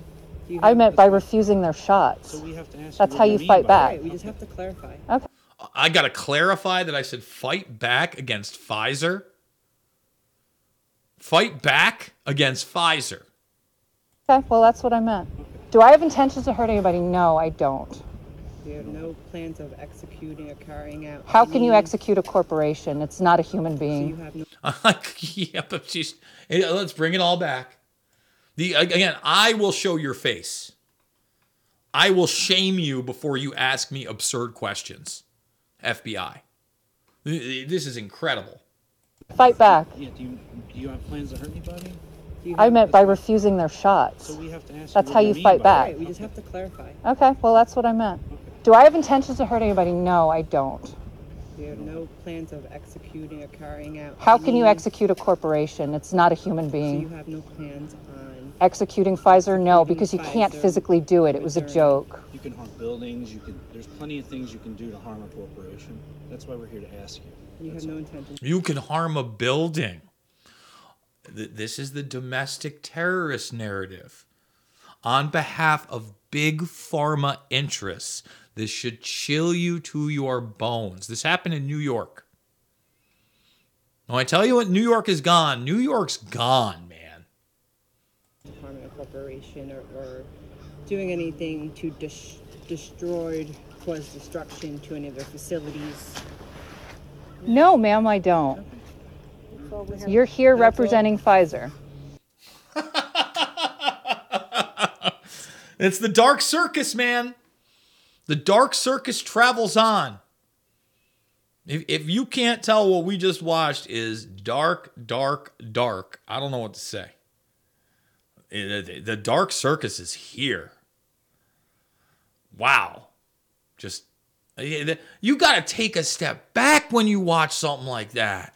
I meant by refusing their shots. So we have to ask That's you how you mean fight by back. that. We just have to clarify. Okay. I got to clarify that I said fight back against Pfizer. Fight back against Pfizer. Okay, well, that's what I meant. Do I have intentions to hurt anybody? No, I don't. You have no plans of executing or carrying out. How can you any- execute a corporation? It's not a human being. yeah, but she's. eh, Let's bring it all back. The again, I will show your face. I will shame you before you ask me absurd questions. FBI. This is incredible. Fight back. Yeah, do you, do you have plans to hurt anybody? I meant by refusing their shots. So we have to ask That's you how you mean fight by back. that. We just have to clarify. Okay, well, that's what I meant. Do I have intentions to hurt anybody? No, I don't. You have no plans of executing or carrying out. How can you any- execute a corporation? It's not a human being. So you being. have no plans on. Executing Pfizer? No, because you can't Pfizer, physically do it. It was a joke. You can harm buildings. You can. There's plenty of things you can do to harm a corporation. That's why we're here to ask you. You have no intention. You can harm a building. Th- This is the domestic terrorist narrative. On behalf of big pharma interests, this should chill you to your bones. This happened in New York. When I tell you what New York is gone, New York's gone, man. harming a corporation or, or doing anything to dis- destroy, cause destruction to any of their facilities. No, ma'am, I don't. You're here representing Pfizer. It's the dark circus, man. The dark circus travels on. If, if you can't tell what we just watched is dark, dark, dark, I don't know what to say. Eh, the- the dark circus is here. Wow. Just, eh, eh, you got to take a step back when you watch something like that.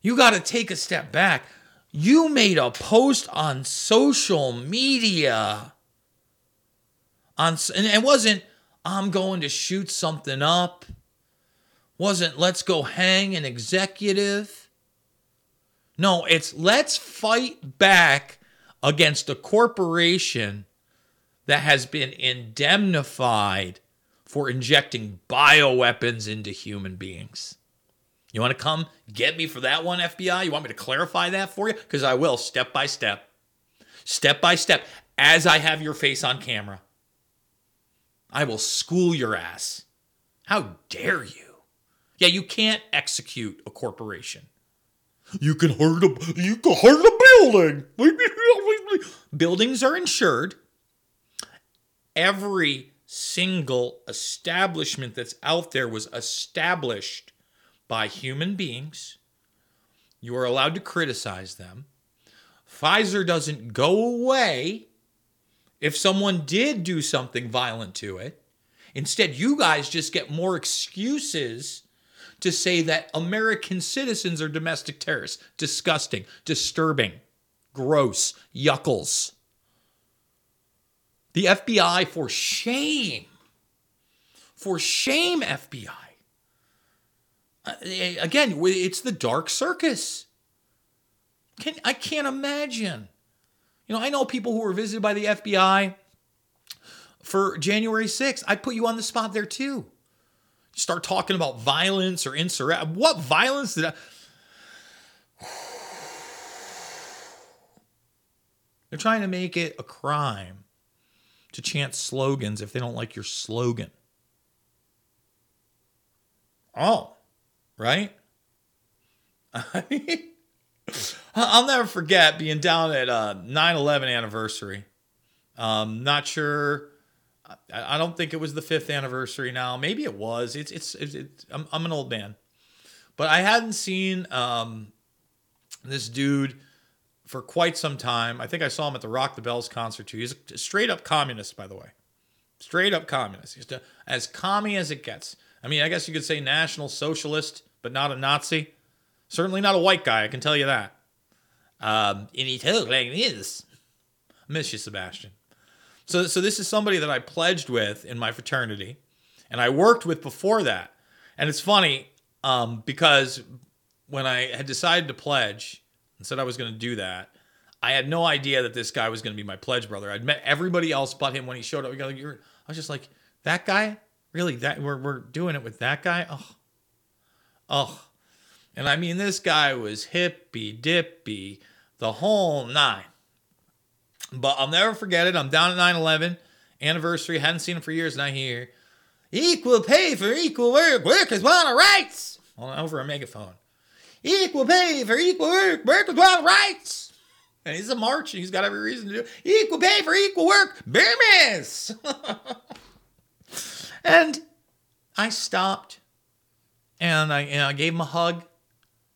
You got to take a step back. You made a post on social media. On and it wasn't I'm going to shoot something up. Wasn't let's go hang an executive. No, it's let's fight back against a corporation that has been indemnified for injecting bioweapons into human beings. You want to come get me for that one, FBI? You want me to clarify that for you? Because I will, step by step. Step by step, as I have your face on camera. I will school your ass. How dare you? Yeah, you can't execute a corporation. You can hurt a you can hurt a building. Buildings are insured. Every single establishment that's out there was established by human beings. You are allowed to criticize them. Pfizer doesn't go away if someone did do something violent to it. Instead, you guys just get more excuses to say that American citizens are domestic terrorists. Disgusting, disturbing, gross, yuckles. The FBI, for shame, for shame, FBI. Uh, again, it's the dark circus. Can, I can't imagine. You know, I know people who were visited by the FBI for January 6th. I'd put you on the spot there too. Start talking about violence or insurrection. What violence did I. They're trying to make it a crime to chant slogans if they don't like your slogan. Oh, right? I'll never forget being down at uh, 9 11 anniversary. Um, not sure. I, I don't think it was the fifth anniversary now. Maybe it was. It's, it's, it's, it's I'm, I'm an old man. But I hadn't seen um, this dude for quite some time. I think I saw him at the Rock the Bells concert too. He's a straight up communist, by the way. Straight up communist. He's as commie as it gets. I mean, I guess you could say national socialist, but not a Nazi. Certainly not a white guy, I can tell you that. Um, and he talked like this. Miss you, Sebastian. So, so this is somebody that I pledged with in my fraternity, and I worked with before that. And it's funny um, because when I had decided to pledge and said I was going to do that, I had no idea that this guy was going to be my pledge brother. I'd met everybody else but him when he showed up. I was just like, that guy? Really? That we're we're doing it with that guy? Oh, oh. And I mean, this guy was hippy dippy, the whole nine. But I'll never forget it. I'm down at 9 11 anniversary. Hadn't seen him for years, and I hear equal pay for equal work. Workers want rights. over a megaphone. Equal pay for equal work. Workers want rights. And he's a march, and he's got every reason to do equal pay for equal work. Bear and I stopped, and I, and I gave him a hug.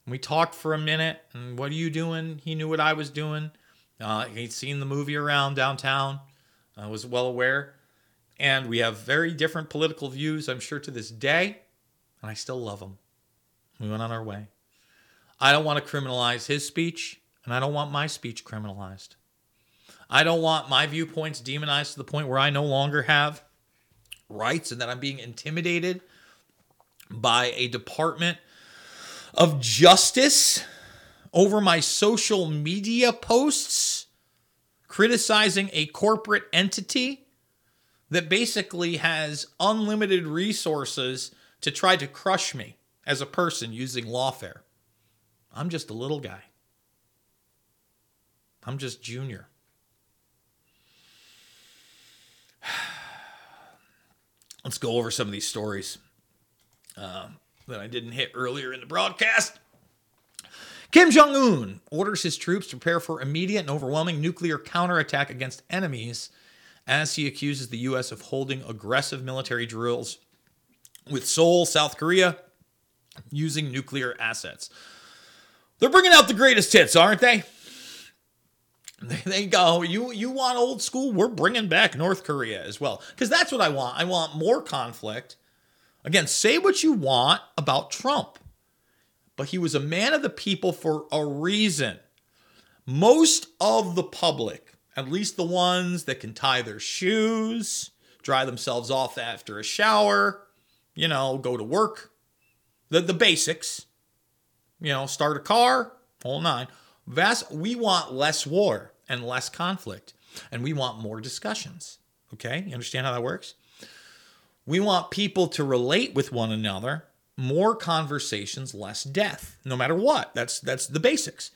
We talked for a minute. And what are you doing? He knew what I was doing. Uh, he'd seen the movie around downtown. I was well aware. And we have very different political views, I'm sure, to this day. And I still love him. We went on our way. I don't want to criminalize his speech, and I don't want my speech criminalized. I don't want my viewpoints demonized to the point where I no longer have rights and that I'm being intimidated by a department of justice over my social media posts criticizing a corporate entity that basically has unlimited resources to try to crush me as a person using lawfare. I'm just a little guy. I'm just junior. Let's go over some of these stories uh, that I didn't hit earlier in the broadcast. Kim Jong un orders his troops to prepare for immediate and overwhelming nuclear counterattack against enemies as he accuses the U.S. of holding aggressive military drills with Seoul, South Korea, using nuclear assets. They're bringing out the greatest hits, aren't they? They go, you you want old school? We're bringing back North Korea as well, because that's what I want. I want more conflict. Again, say what you want about Trump but he was a man of the people for a reason. Most of the public, at least the ones that can tie their shoes, dry themselves off after a shower, you know, go to work, the, the basics, you know, start a car, whole nine. Vast, we want less war and less conflict, and we want more discussions. Okay, you understand how that works? We want people to relate with one another, more conversations, less death, no matter what. That's that's the basics.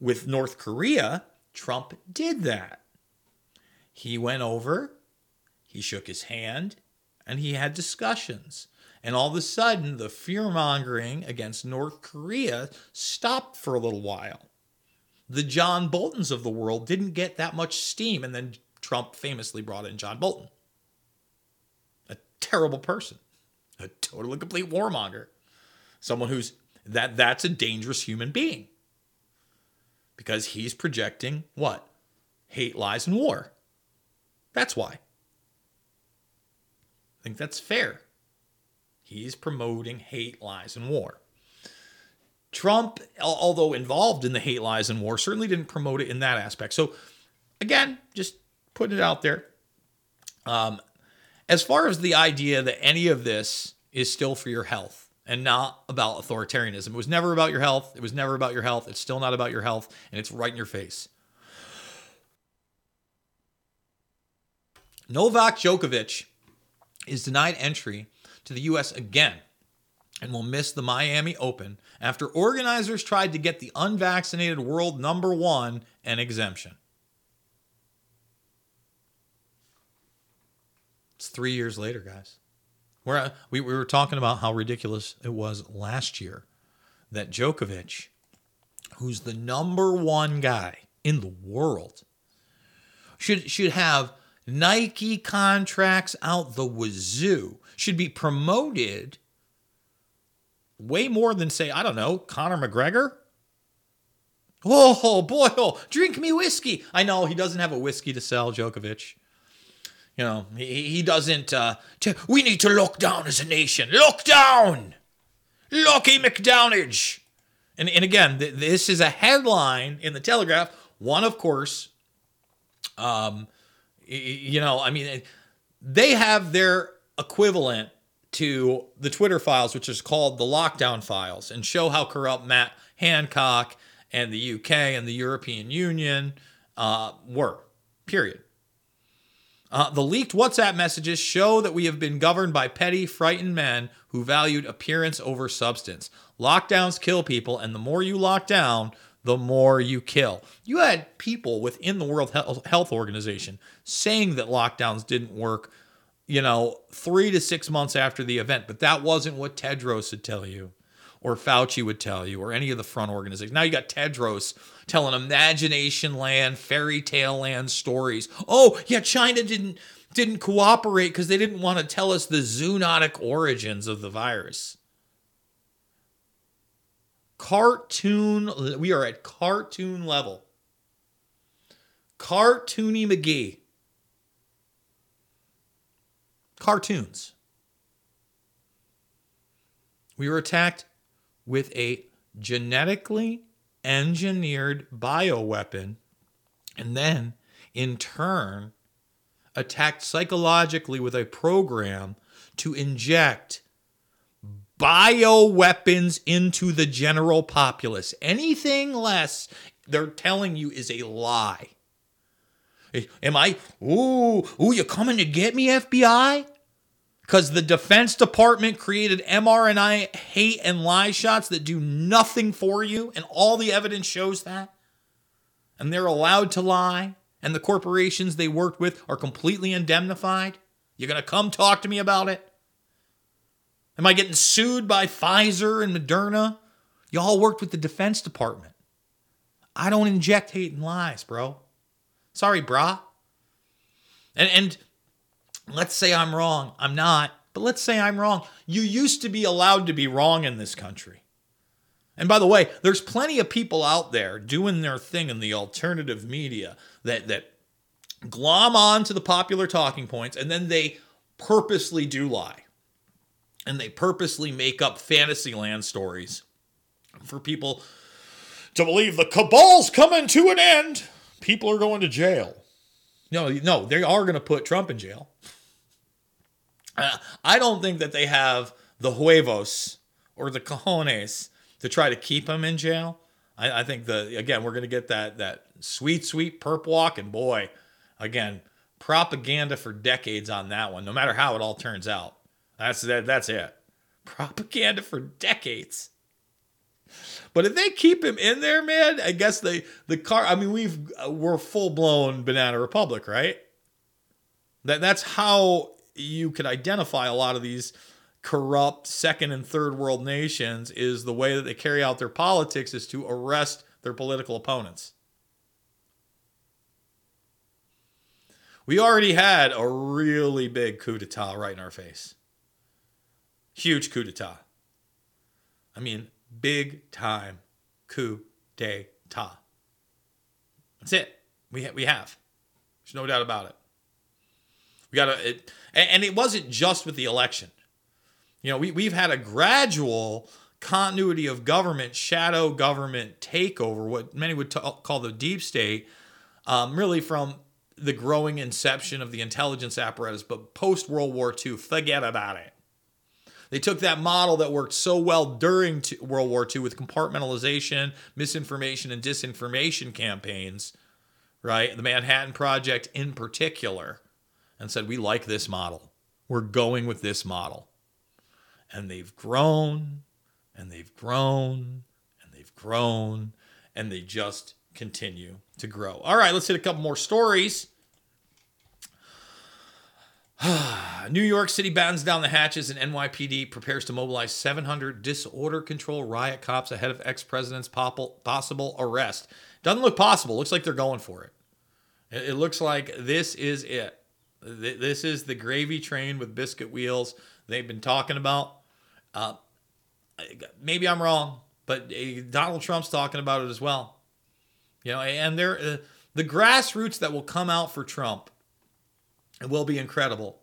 With North Korea, Trump did that. He went over, he shook his hand, and he had discussions. And all of a sudden, the fear mongering against North Korea stopped for a little while. The John Boltons of the world didn't get that much steam, and then Trump famously brought in John Bolton. Terrible person, a total and complete warmonger. Someone who's that that's a dangerous human being. Because he's projecting what? Hate, lies, and war. That's why. I think that's fair. He's promoting hate, lies, and war. Trump, although involved in the hate, lies, and war, certainly didn't promote it in that aspect. So, again, just putting it out there. Um, as far as the idea that any of this is still for your health and not about authoritarianism, it was never about your health. It was never about your health. It's still not about your health, and it's right in your face. Novak Djokovic is denied entry to the U.S. again and will miss the Miami Open after organizers tried to get the unvaccinated world number one an exemption. It's three years later, guys. We're, uh, we, we were talking about how ridiculous it was last year that Djokovic, who's the number one guy in the world, should should have Nike contracts out the wazoo, should be promoted way more than say, I don't know, Conor McGregor. Oh boy, oh, drink me whiskey. I know he doesn't have a whiskey to sell, Djokovic. You know, he, he doesn't. Uh, t- we need to lock down as a nation. Lock down, Lockie McDownage. And and again, th- this is a headline in the Telegraph. One, of course, um, you know, I mean, they have their equivalent to the Twitter files, which is called the lockdown files, and show how corrupt Matt Hancock and the UK and the European Union uh, were. Period. Uh, the leaked WhatsApp messages show that we have been governed by petty, frightened men who valued appearance over substance. Lockdowns kill people, and the more you lock down, the more you kill. You had people within the World Health Organization saying that lockdowns didn't work, you know, three to six months after the event, but that wasn't what Tedros would tell you, or Fauci would tell you, or any of the front organizations. Now you got Tedros telling imagination land, fairy tale land stories. Oh, yeah, China didn't didn't cooperate because they didn't want to tell us the zoonotic origins of the virus. Cartoon, we are at cartoon level. Cartoony McGee. Cartoons. We were attacked with a genetically engineered bioweapon and then, in turn, attacked psychologically with a program to inject bioweapons into the general populace. Anything less, they're telling you, is a lie. Am I, ooh, ooh, you coming to get me, FBI? Because the Defense Department created mRNA hate and lie shots that do nothing for you, and all the evidence shows that. And they're allowed to lie, and the corporations they worked with are completely indemnified. You're going to come talk to me about it? Am I getting sued by Pfizer and Moderna? Y'all worked with the Defense Department. I don't inject hate and lies, bro. Sorry, brah. And and let's say I'm wrong. I'm not, but let's say I'm wrong. You used to be allowed to be wrong in this country. And by the way, there's plenty of people out there doing their thing in the alternative media that that glom on to the popular talking points and then they purposely do lie. And they purposely make up fantasy land stories for people to believe the cabal's coming to an end. People are going to jail. No, no, they are going to put Trump in jail. Uh, I don't think that they have the huevos or the cojones to try to keep him in jail. I, I think the again we're gonna get that that sweet sweet perp walk, and boy, again propaganda for decades on that one. No matter how it all turns out, that's that. That's it. Propaganda for decades. But if they keep him in there, man, I guess they the car. I mean, we've we're full blown banana republic, right? That that's how you could identify a lot of these corrupt second and third world nations is the way that they carry out their politics is to arrest their political opponents. We already had a really big coup d'etat right in our face. Huge coup d'etat. I mean, big time coup d'etat. That's it. We, ha- we have. There's no doubt about it. We got it, and, and it wasn't just with the election. You know, we, we've had a gradual continuity of government, shadow government takeover, what many would t- call the deep state, um, really from the growing inception of the intelligence apparatus. But post World War II, forget about it. They took that model that worked so well during World War II with compartmentalization, misinformation, and disinformation campaigns, right? The Manhattan Project in particular, and said, We like this model. We're going with this model. And they've grown and they've grown and they've grown and they just continue to grow. All right, let's hit a couple more stories. New York City battens down the hatches and NYPD prepares to mobilize 700 disorder control riot cops ahead of ex president's possible arrest. Doesn't look possible. Looks like they're going for it. It looks like this is it. This is the gravy train with biscuit wheels they've been talking about. Uh, maybe I'm wrong, but uh, Donald Trump's talking about it as well. You know, and there, uh, the grassroots that will come out for Trump will be incredible.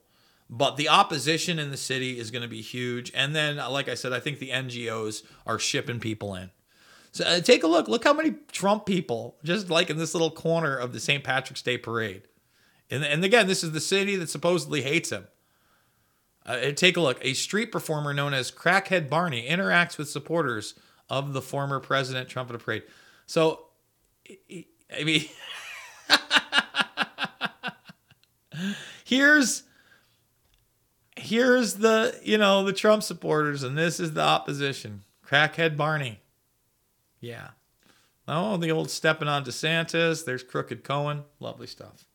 But the opposition in the city is going to be huge. And then, like I said, I think the NGOs are shipping people in. So uh, take a look. Look how many Trump people, just like in this little corner of the St. Patrick's Day parade. And, and again, this is the city that supposedly hates him. Uh, take a look. A street performer known as Crackhead Barney interacts with supporters of the former President Trump at a parade. So, I mean, here's here's the you know the Trump supporters, and this is the opposition. Crackhead Barney. Yeah. Oh, the old stepping on DeSantis. There's Crooked Cohen. Lovely stuff.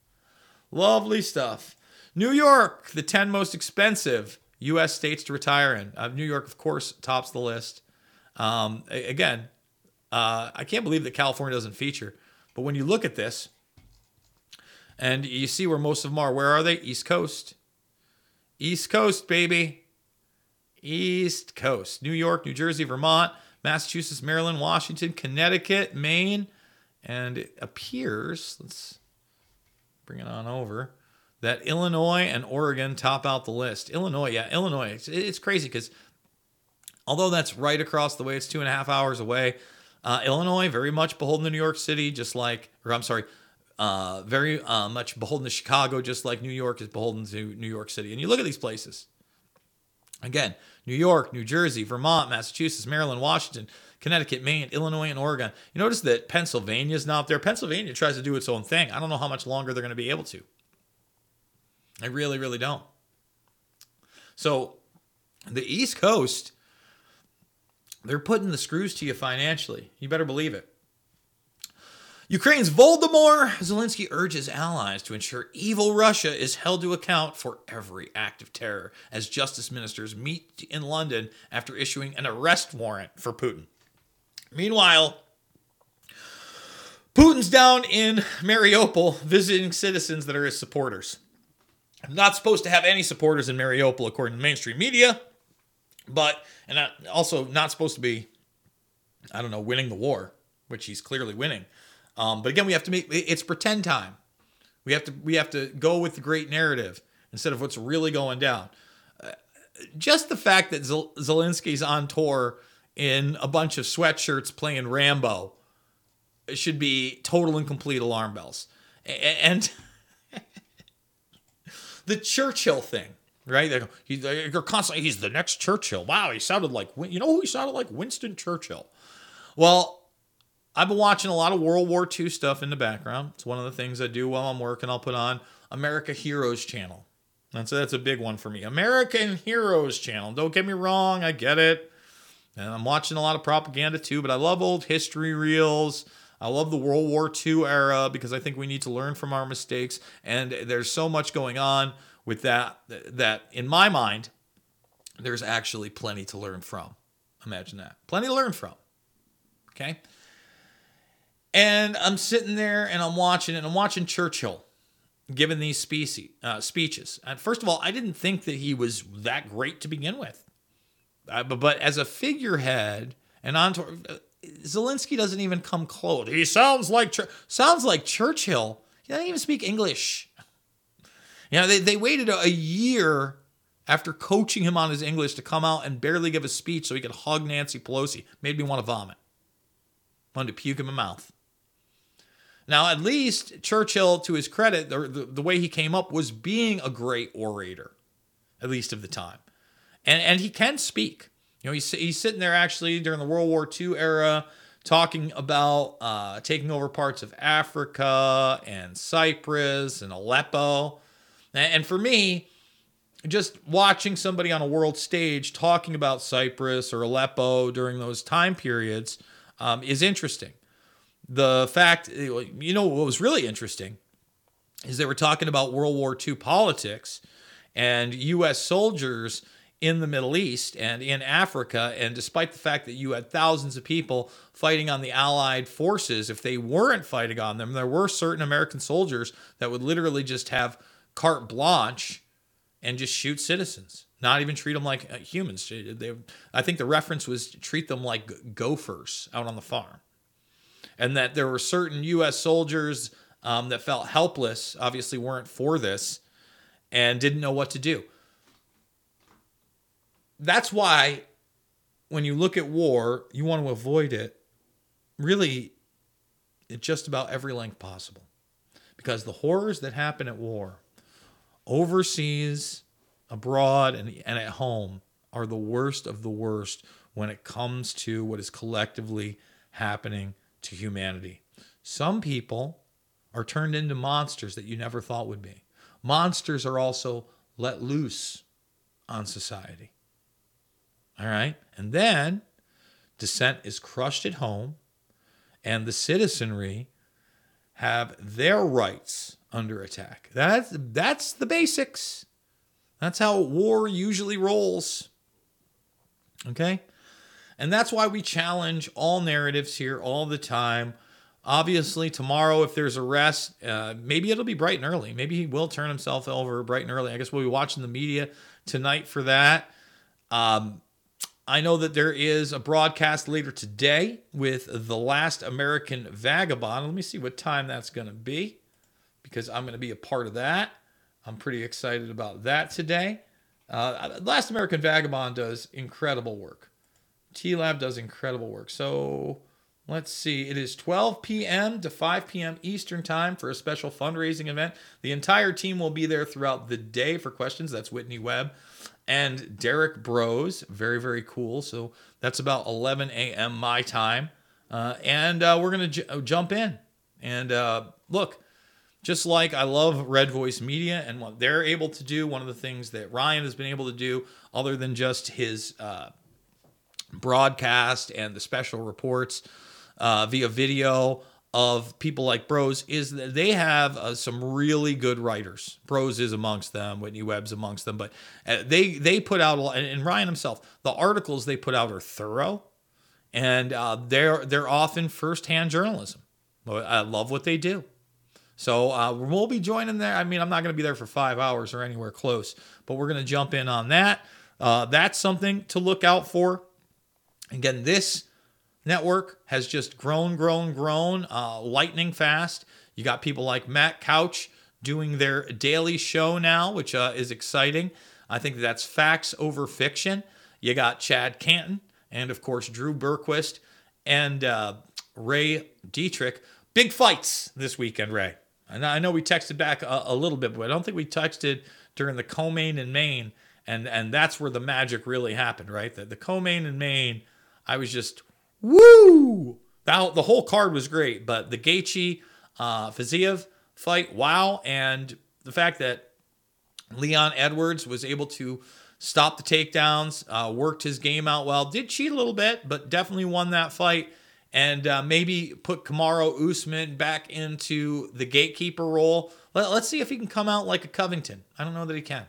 Lovely stuff. New York, the 10 most expensive U.S. states to retire in. Uh, New York, of course, tops the list. Um, again, uh, I can't believe that California doesn't feature. But when you look at this, and you see where most of them are, where are they? East Coast. East Coast, baby. East Coast. New York, New Jersey, Vermont, Massachusetts, Maryland, Washington, Connecticut, Maine, and it appears, let's bring it on over, that Illinois and Oregon top out the list. Illinois, yeah, Illinois. It's, it's crazy because although that's right across the way, it's two and a half hours away. Uh, Illinois, very much beholden to New York City, just like, or I'm sorry, uh, very uh, much beholden to Chicago, just like New York is beholden to New York City. And you look at these places. Again, New York, New Jersey, Vermont, Massachusetts, Maryland, Washington, Connecticut, Maine, Illinois, and Oregon. You notice that Pennsylvania is not there. Pennsylvania tries to do its own thing. I don't know how much longer they're going to be able to. I really, really don't. So the East Coast, they're putting the screws to you financially. You better believe it. Ukraine's Volodymyr Zelensky urges allies to ensure evil Russia is held to account for every act of terror as justice ministers meet in London after issuing an arrest warrant for Putin. Meanwhile, Putin's down in Mariupol visiting citizens that are his supporters. I'm Not supposed to have any supporters in Mariupol, according to mainstream media, but, and also not supposed to be, I don't know, winning the war, which he's clearly winning. Um, but again, we have to make it's pretend time. We have to we have to go with the great narrative instead of what's really going down. Uh, just the fact that Zelensky's on tour in a bunch of sweatshirts playing Rambo should be total and complete alarm bells. And the Churchill thing, right? They go, he, they're constantly, he's the next Churchill. Wow, he sounded like, you know who he sounded like? Winston Churchill. Well, I've been watching a lot of World War II stuff in the background. It's one of the things I do while I'm working. I'll put on America Heroes channel. And so that's a big one for me. American Heroes channel. Don't get me wrong, I get it. And I'm watching a lot of propaganda too, but I love old history reels. I love the World War II era because I think we need to learn from our mistakes. And there's so much going on with that that in my mind, there's actually plenty to learn from. Imagine that. Plenty to learn from. Okay. And I'm sitting there and I'm watching and I'm watching Churchill giving these species, uh, speeches. And first of all, I didn't think that he was that great to begin with. Uh, but, but as a figurehead and on to, uh, Zelensky doesn't even come close. He sounds like sounds like Churchill. He doesn't even speak English. You know, they, they waited a year after coaching him on his English to come out and barely give a speech so he could hug Nancy Pelosi. Made me want to vomit. Wanted to puke in my mouth. Now, at least Churchill, to his credit, the, the, the, way he came up was being a great orator, at least of the time. And, and he can speak. You know, he's, he's sitting there actually during the World War II era talking about uh, taking over parts of Africa and Cyprus and Aleppo. And, and for me, just watching somebody on a world stage talking about Cyprus or Aleppo during those time periods um, is interesting the fact, you know, what was really interesting is they were talking about World War II politics and U.S. soldiers in the Middle East and in Africa. And despite the fact that you had thousands of people fighting on the Allied forces, if they weren't fighting on them, there were certain American soldiers that would literally just have carte blanche and just shoot citizens, not even treat them like uh, humans. They, I think the reference was treat them like gophers out on the farm and that there were certain U.S. soldiers um, that felt helpless, obviously weren't for this, and didn't know what to do. That's why when you look at war, you want to avoid it really at just about every length possible. Because the horrors that happen at war, overseas, abroad, and, and at home, are the worst of the worst when it comes to what is collectively happening to humanity. Some people are turned into monsters that you never thought would be. Monsters are also let loose on society. All right? And then dissent is crushed at home, and the citizenry have their rights under attack. That's, that's the basics. That's how war usually rolls. Okay? And that's why we challenge all narratives here all the time. Obviously, tomorrow, if there's a rest, uh, maybe it'll be bright and early. Maybe he will turn himself over bright and early. I guess we'll be watching the media tonight for that. Um, I know that there is a broadcast later today with The Last American Vagabond. Let me see what time that's going to be because I'm going to be a part of that. I'm pretty excited about that today. Uh, Last American Vagabond does incredible work. TLAV does incredible work. So let's see. It is 12 p.m. to 5 p.m. Eastern Time for a special fundraising event. The entire team will be there throughout the day for questions. That's Whitney Webb and Derrick Broze. Very, very cool. So that's about 11 a.m. my time. Uh, and uh, we're going to j- jump in. And uh, look, just like I love Red Voice Media and what they're able to do, one of the things that Ryan has been able to do, other than just his uh, broadcast and the special reports uh, via video of people like Broze is that they have uh, some really good writers. Broze is amongst them, Whitney Webb's amongst them, but uh, they they put out a lot, and Ryan himself, the articles they put out are thorough, and uh, they're they're often firsthand journalism. I love what they do. So uh, we'll be joining there. I mean, I'm not going to be there for five hours or anywhere close, but we're going to jump in on that. Uh, that's something to look out for. Again, this network has just grown, grown, grown, uh, lightning fast. You got people like Matt Couch doing their daily show now, which uh, is exciting. I think that's facts over fiction. You got Chad Caton and, of course, Drew Berquist and uh, Ray Dietrich. Big fights this weekend, Ray. And I know we texted back a, a little bit, but I don't think we texted during the co-main in Maine, and and that's where the magic really happened, right? The, the co-main in Maine – I was just, woo! that the whole card was great, but the Gaethje uh, Fiziev fight, wow, and the fact that Leon Edwards was able to stop the takedowns, uh, worked his game out well, did cheat a little bit, but definitely won that fight. And uh, maybe put Kamaru Usman back into the gatekeeper role. Let, us see if he can come out like a Covington. I don't know that he can.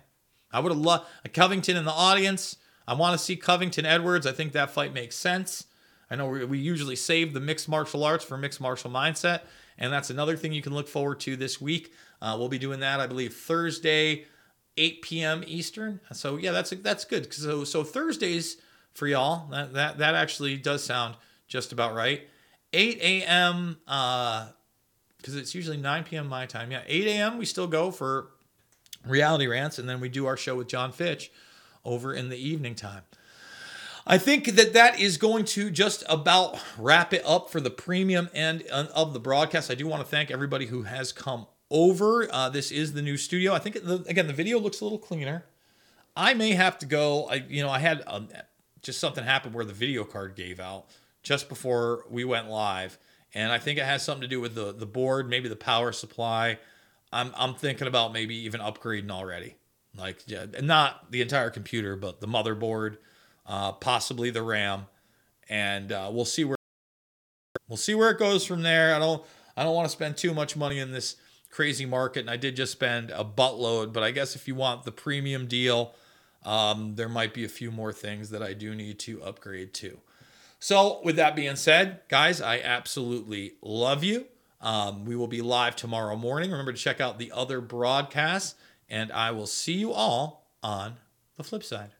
I would have loved a Covington in the audience. I want to see Covington Edwards. I think that fight makes sense. I know we, usually save the mixed martial arts for mixed martial mindset, and that's another thing you can look forward to this week. Uh, we'll be doing that, I believe, Thursday, 8 p.m. Eastern. So yeah, that's that's good. So so Thursdays for y'all. That that that actually does sound just about right. 8 a.m. Uh, because it's usually 9 p.m. my time. Yeah, 8 a.m. we still go for reality rants, and then we do our show with John Fitch over in the evening time. I think that that is going to just about wrap it up for the premium end of the broadcast. I do want to thank everybody who has come over. Uh, this is the new studio. I think the, again the video looks a little cleaner. I may have to go. I you know I had um, just something happen where the video card gave out just before we went live, and I think it has something to do with the the board, maybe the power supply. I'm I'm thinking about maybe even upgrading already, like yeah, not the entire computer, but the motherboard, uh, possibly the RAM, and uh, we'll see where we'll see where it goes from there. I don't I don't want to spend too much money in this crazy market, and I did just spend a buttload. But I guess if you want the premium deal, um, there might be a few more things that I do need to upgrade to. So, with that being said, guys, I absolutely love you. Um, we will be live tomorrow morning. Remember to check out the other broadcasts, and I will see you all on the flip side.